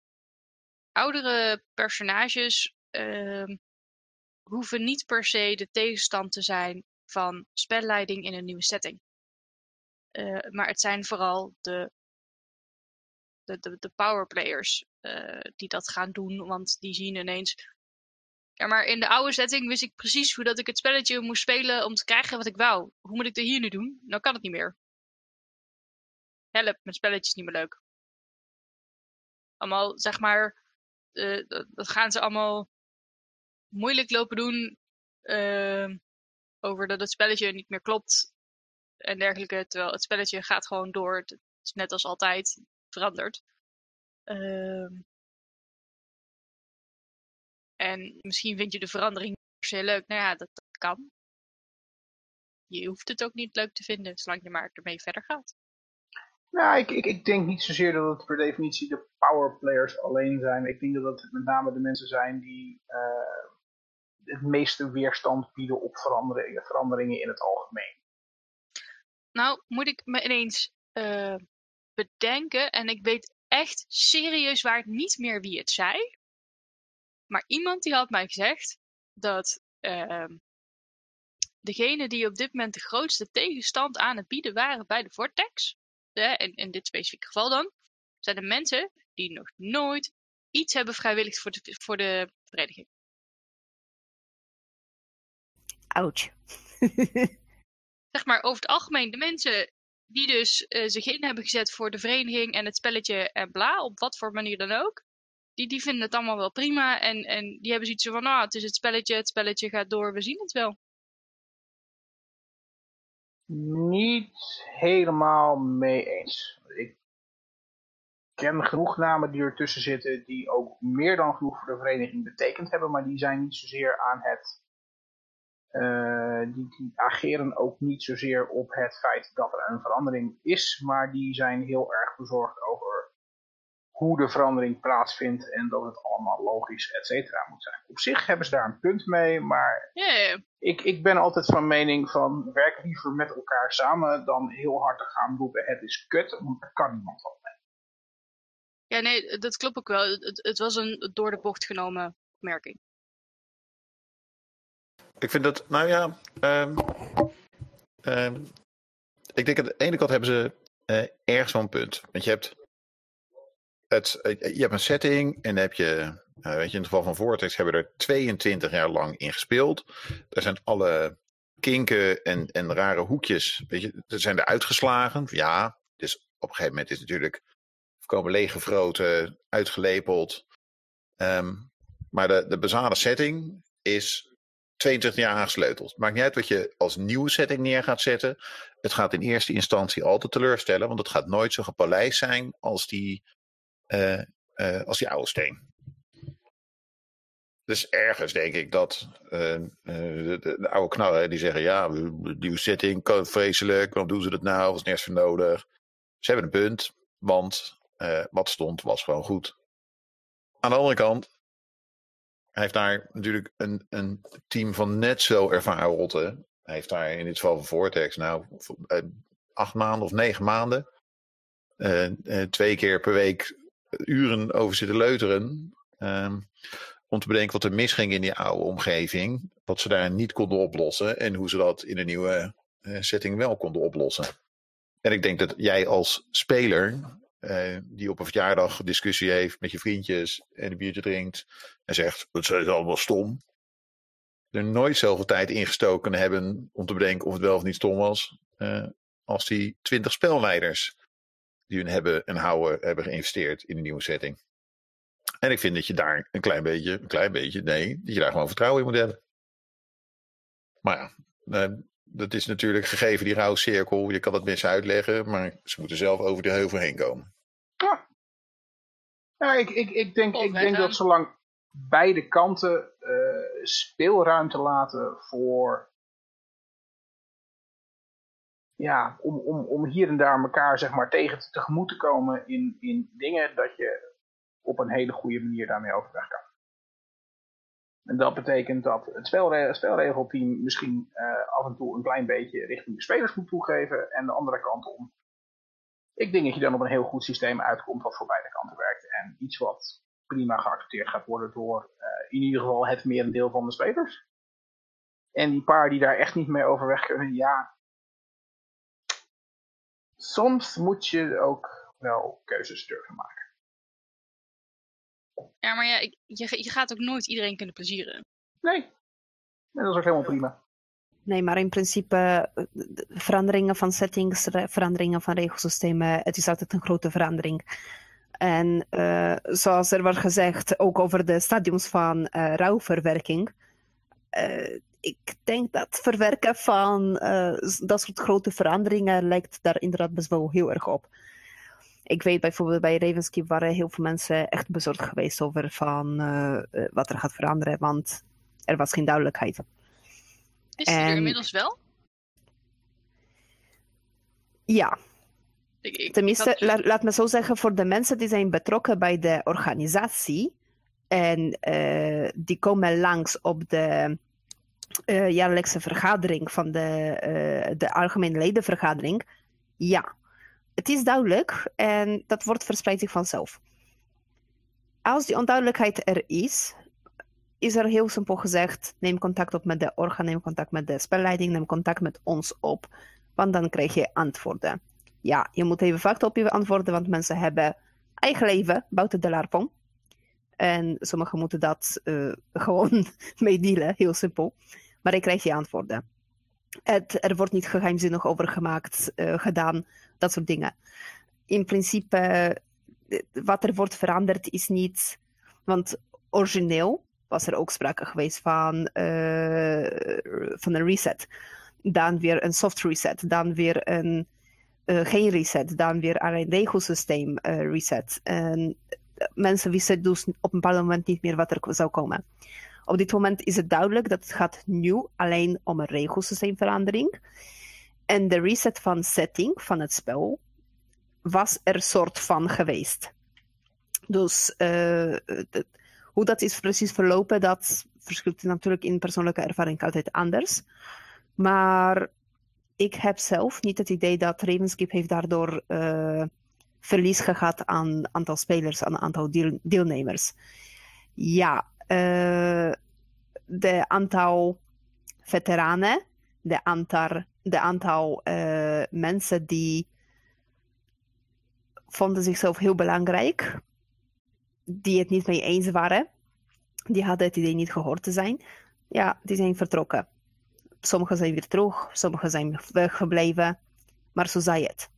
oudere personages ehm, hoeven niet per se de tegenstand te zijn van spelleiding in een nieuwe setting. Uh, maar het zijn vooral de, de, de, de powerplayers uh, die dat gaan doen, want die zien ineens. Ja, maar in de oude setting wist ik precies hoe dat ik het spelletje moest spelen om te krijgen wat ik wou. Hoe moet ik dat hier nu doen? Nou kan het niet meer. Help, mijn spelletje is niet meer leuk. Allemaal, zeg maar, uh, dat gaan ze allemaal moeilijk lopen doen uh, over dat het spelletje niet meer klopt en dergelijke. Terwijl het spelletje gaat gewoon door. Het is net als altijd veranderd. Uh, en misschien vind je de verandering heel leuk. Nou ja, dat, dat kan. Je hoeft het ook niet leuk te vinden, zolang je maar ermee verder gaat. Nou, ik, ik, ik denk niet zozeer dat het per definitie de powerplayers alleen zijn. Ik denk dat het met name de mensen zijn die uh, het meeste weerstand bieden op veranderingen, veranderingen in het algemeen. Nou, moet ik me ineens uh, bedenken, en ik weet echt serieus waar het niet meer wie het zei. Maar iemand die had mij gezegd dat uh, degene die op dit moment de grootste tegenstand aan het bieden waren bij de Vortex, in, in dit specifieke geval dan, zijn de mensen die nog nooit iets hebben vrijwillig voor de, voor de vereniging. Ouch. zeg maar over het algemeen, de mensen die dus uh, zich in hebben gezet voor de vereniging en het spelletje en bla, op wat voor manier dan ook, die, die vinden het allemaal wel prima en, en die hebben zoiets van, nou, het is het spelletje, het spelletje gaat door, we zien het wel. Niet helemaal mee eens. Ik ken genoeg namen die ertussen zitten die ook meer dan genoeg voor de vereniging betekend hebben, maar die zijn niet zozeer aan het uh, die, die, ageren ook niet zozeer op het feit dat er een verandering is, maar die zijn heel erg bezorgd over hoe de verandering plaatsvindt en dat het allemaal logisch, et cetera, moet zijn. Op zich hebben ze daar een punt mee, maar yeah. ik, ik ben altijd van mening van werk liever met elkaar samen dan heel hard te gaan roepen het is kut, want daar kan niemand wat mee. Ja, nee, dat klopt ook wel. Het, het was een door de bocht genomen opmerking. Ik vind dat, nou ja, um, um, ik denk aan de ene kant hebben ze uh, erg zo'n punt. Want je hebt, het, je hebt een setting en heb je, uh, weet je, in het geval van Vortex hebben we er 22 jaar lang in gespeeld. Daar zijn alle kinken en, en rare hoekjes, weet je, er zijn er uitgeslagen. Ja, dus op een gegeven moment is het natuurlijk komen leeggevroten, uitgelepeld. Um, maar de, de basale setting is 22 jaar aangesleuteld. Maakt niet uit wat je als nieuwe setting neer gaat zetten. Het gaat in eerste instantie altijd teleurstellen, want het gaat nooit zo gepolijst zijn als die, als die oude steen. Dus ergens denk ik dat uh, de, de, de, oude knarren die zeggen: ja, nieuwe setting, vreselijk, waarom doen ze dat nou? Was nergens voor nodig. Ze hebben een punt, want wat stond was gewoon goed. Aan de andere kant, hij heeft daar natuurlijk een, een team van net zo ervaren rotten. Hij heeft daar in dit geval van Vortex, nou, acht maanden of negen maanden. Twee keer per week uren over zitten leuteren. Ehm, om te bedenken wat er misging in die oude omgeving. Wat ze daar niet konden oplossen. En hoe ze dat in een nieuwe setting wel konden oplossen. En ik denk dat jij als speler uh, die op een verjaardag discussie heeft met je vriendjes en een biertje drinkt en zegt, dat zijn allemaal stom. Er nooit zoveel tijd ingestoken hebben om te bedenken of het wel of niet stom was, uh, als die twintig spelleiders die hun hebben en houden hebben geïnvesteerd in een nieuwe setting. En ik vind dat je daar een klein beetje, een klein beetje, nee, dat je daar gewoon vertrouwen in moet hebben. Maar ja, uh, dat is natuurlijk gegeven die rouwcirkel. Je kan het mensen uitleggen, maar ze moeten zelf over de heuvel heen komen. Ja, ja ik, ik, ik denk, ik denk dat zolang, beide kanten eh, speelruimte laten voor. Ja, om, om, om hier en daar elkaar zeg maar, tegen te, tegemoet te komen in, in dingen dat je op een hele goede manier daarmee overweg kan. En dat betekent dat het spelre spelregelteam misschien uh, af en toe een klein beetje richting de spelers moet toegeven. En de andere kant om. Ik denk dat je dan op een heel goed systeem uitkomt wat voor beide kanten werkt. En iets wat prima geaccepteerd gaat worden door uh, in ieder geval het merendeel van de spelers. En die paar die daar echt niet mee overweg kunnen, ja. Soms moet je ook wel keuzes durven maken. Ja, maar ja, ik, je, je gaat ook nooit iedereen kunnen plezieren. Nee. nee, dat is ook helemaal prima. Nee, maar in principe eh, veranderingen van settings, veranderingen van regelsystemen, het is altijd een grote verandering. En uh, zoals er wordt gezegd, ook over de stadiums van uh, rouwverwerking. Uh, ik denk dat verwerken van dat soort grote veranderingen lijkt daar inderdaad best wel heel erg op ik weet bijvoorbeeld bij Ravenskeep waren heel veel mensen echt bezorgd geweest over van, uh, wat er gaat veranderen, want er was geen duidelijkheid. Is en... er inmiddels wel? Ja. Ik, Tenminste, laat me zo zeggen, voor de mensen die zijn betrokken bij de organisatie en uh, die komen langs op de uh, jaarlijkse vergadering van de, de algemene ledenvergadering, ja, het is duidelijk en dat wordt verspreid zich vanzelf. Als die onduidelijkheid er is, is er heel simpel gezegd: neem contact op met de orga, neem contact met de spelleiding, neem contact met ons op, want dan krijg je antwoorden. Ja, je moet even wachten op je antwoorden, want mensen hebben eigen leven buiten de LARP En sommigen moeten dat uh, gewoon meedelen, heel simpel. Maar ik krijg je antwoorden. Het, er wordt niet geheimzinnig over gemaakt, uh, gedaan dat soort dingen. In principe, eh, wat er wordt veranderd is niet. Want origineel was er ook sprake geweest van, van een reset. Dan weer een soft reset. Dan weer een geen reset. Dan weer een regelsysteem reset. En mensen wisten dus op een bepaald moment niet meer wat er zou komen. Op dit moment is het duidelijk dat het gaat nu alleen om een regelsysteemverandering. En de reset van setting van het spel was er soort van geweest. Dus uh, hoe dat is precies verlopen, dat verschilt natuurlijk in persoonlijke ervaring altijd anders. Maar ik heb zelf niet het idee dat Ravenskeep heeft daardoor uh, verlies gehad aan aantal spelers, aan aantal deel deelnemers. Ja, uh, de aantal veteranen, de aantal de uh, mensen die vonden zichzelf heel belangrijk, die het niet mee eens waren, die hadden het idee niet gehoord te zijn, ja, die zijn vertrokken. Sommigen zijn weer terug, sommigen zijn weggebleven, maar zo zei het.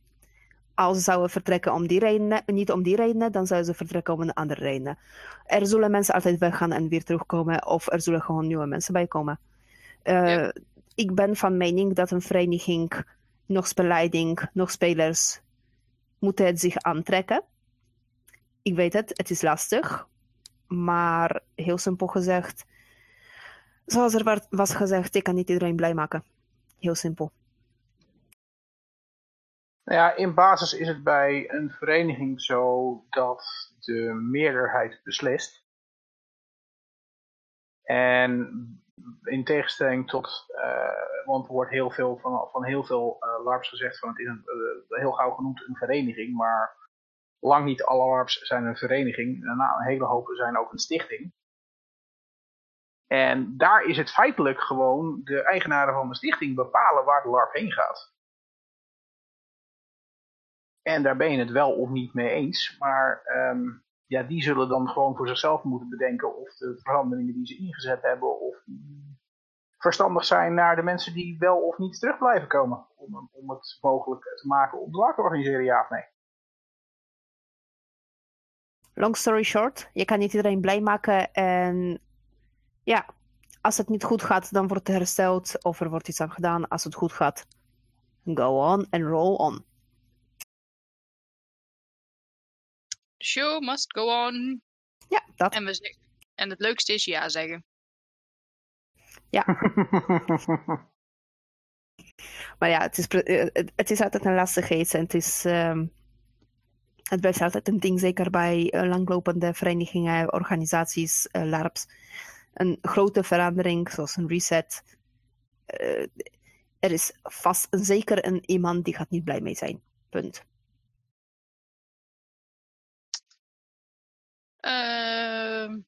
Als ze zouden vertrekken om die redenen, niet om die redenen, dan zouden ze vertrekken om een andere reden. Er zullen mensen altijd weggaan en weer terugkomen, of er zullen gewoon nieuwe mensen bijkomen. Uh, ja ik ben van mening dat een vereniging, nog spelleiding, nog spelers, moeten het zich aantrekken. Ik weet het, het is lastig. Maar heel simpel gezegd, zoals er was gezegd, ik kan niet iedereen blij maken. Heel simpel. Nou ja, in basis is het bij een vereniging zo dat de meerderheid beslist. En in tegenstelling tot, uh, want er wordt heel veel van, van heel veel uh, LARPs gezegd van het is een, uh, heel gauw genoemd een vereniging, maar lang niet alle LARPs zijn een vereniging. Nou, een hele hoop zijn ook een stichting. En daar is het feitelijk gewoon de eigenaren van de stichting bepalen waar de LARP heen gaat. En daar ben je het wel of niet mee eens, maar um, ja, die zullen dan gewoon voor zichzelf moeten bedenken of de veranderingen die ze ingezet hebben, of verstandig zijn naar de mensen die wel of niet terug blijven komen. Om, om het mogelijk te maken om de te organiseren, ja of nee. Long story short, je kan niet iedereen blij maken en ja, als het niet goed gaat, dan wordt het hersteld of er wordt iets aan gedaan. Als het goed gaat, go on and roll on. Show must go on. Ja, dat. En we, En het leukste is ja zeggen. Maar ja, het is, pre- eh, het, is altijd een lastige iets. En het is... ehm, het blijft altijd een ding, zeker bij eh, langlopende verenigingen, organisaties, eh, LARPs. Een grote verandering, zoals een reset. er is vast en zeker een iemand die gaat niet blij mee zijn. Punt. Ehm,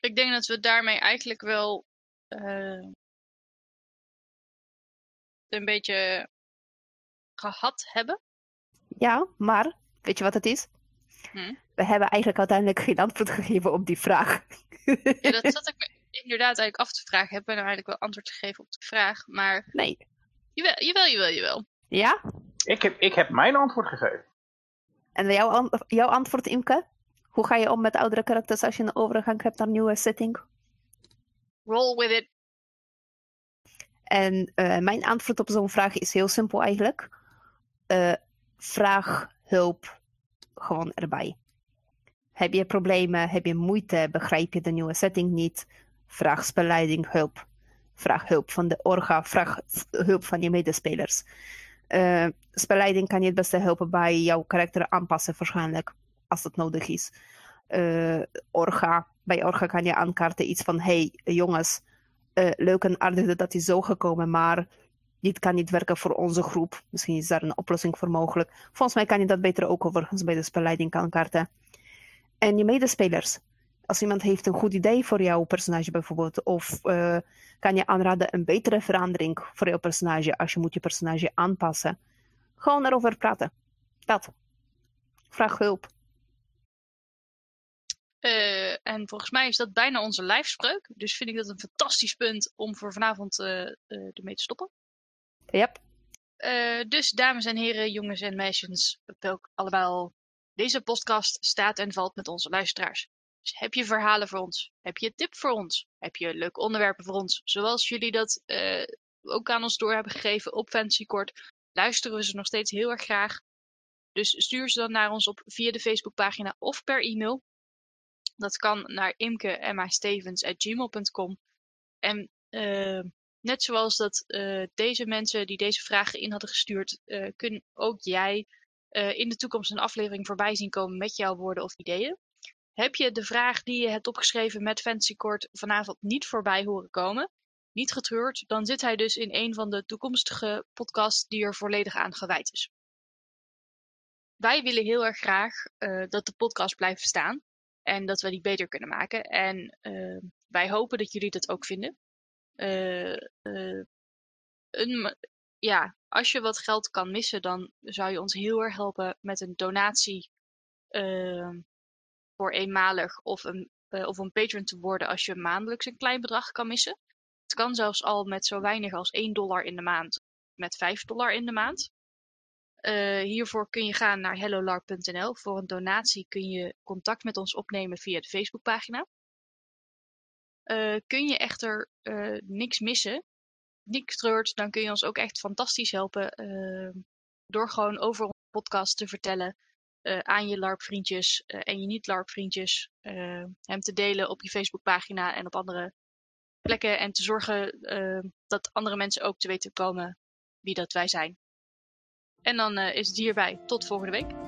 ik denk dat we daarmee eigenlijk wel eh, een beetje gehad hebben. Ja, maar weet je wat het is? Hm? We hebben eigenlijk uiteindelijk geen antwoord gegeven op die vraag. Ja, dat zat ik me inderdaad eigenlijk af te vragen. Heb ik nou eigenlijk wel antwoord gegeven op de vraag? Maar nee. jawel, jawel, jawel, jawel. Ja? ik, heb, ik heb mijn antwoord gegeven. En jouw, an- jouw antwoord, Imke? Hoe ga je om met oudere karakters als je een overgang hebt naar een nieuwe setting? Roll with it. En eh, mijn antwoord op zo'n vraag is heel simpel eigenlijk. Eh, vraag hulp gewoon erbij. Heb je problemen, heb je moeite, begrijp je de nieuwe setting niet? Vraag spelleiding hulp. Vraag hulp van de orga, vraag hulp van je medespelers. Eh spelleiding kan je het beste helpen bij jouw karakter aanpassen waarschijnlijk, als dat nodig is. Eh, orga, bij orga kan je aankaarten iets van, hey jongens, eh, leuk en aardig dat dat is zo gekomen, maar dit kan niet werken voor onze groep. Misschien is daar een oplossing voor mogelijk. Volgens mij kan je dat beter ook overigens bij de spelleiding aankaarten. En je medespelers. Als iemand heeft een goed idee voor jouw personage bijvoorbeeld, of eh, kan je aanraden een betere verandering voor jouw personage als je moet je personage aanpassen. Gewoon erover praten. Dat. Vraag hulp. Eh, en volgens mij is dat bijna onze lijfspreuk. Dus vind ik dat een fantastisch punt om voor vanavond eh, eh, ermee te stoppen. Yep. Dus dames en heren, jongens en meisjes, welk allemaal. Deze podcast staat en valt met onze luisteraars. Dus heb je verhalen voor ons? Heb je een tip voor ons? Heb je leuke onderwerpen voor ons? Zoals jullie dat ook aan ons door hebben gegeven op Fantasy Court, luisteren we ze nog steeds heel erg graag. Dus stuur ze dan naar ons op via de Facebookpagina of per e-mail. Dat kan naar imke.stevens.gmail.com. En eh, net zoals dat eh, deze mensen die deze vragen in hadden gestuurd, eh kun ook jij in de toekomst een aflevering voorbij zien komen met jouw woorden of ideeën. Heb je de vraag die je hebt opgeschreven met Fantasy Court vanavond niet voorbij horen komen? Niet getreurd, dan zit hij dus in een van de toekomstige podcasts die er volledig aan gewijd is. Wij willen heel erg graag dat de podcast blijft staan en dat we die beter kunnen maken. En eh, wij hopen dat jullie dat ook vinden. Eh, eh, ja, als je wat geld kan missen, dan zou je ons heel erg helpen met een donatie eh, voor eenmalig of een, eh, of een patron te worden als je maandelijks een klein bedrag kan missen. Het kan zelfs al met zo weinig als 1 dollar in de maand, met 5 dollar in de maand. Eh, hiervoor kun je gaan naar hellolarp.nl. Voor een donatie kun je contact met ons opnemen via de Facebookpagina. Eh, kun je echter eh, niks missen, niet getreurd, dan kun je ons ook echt fantastisch helpen door gewoon over onze podcast te vertellen aan je LARP-vriendjes en je niet-LARP-vriendjes. hem te delen op je Facebookpagina en op andere plekken en te zorgen dat andere mensen ook te weten komen wie dat wij zijn. En dan eh, is het hierbij. Tot volgende week.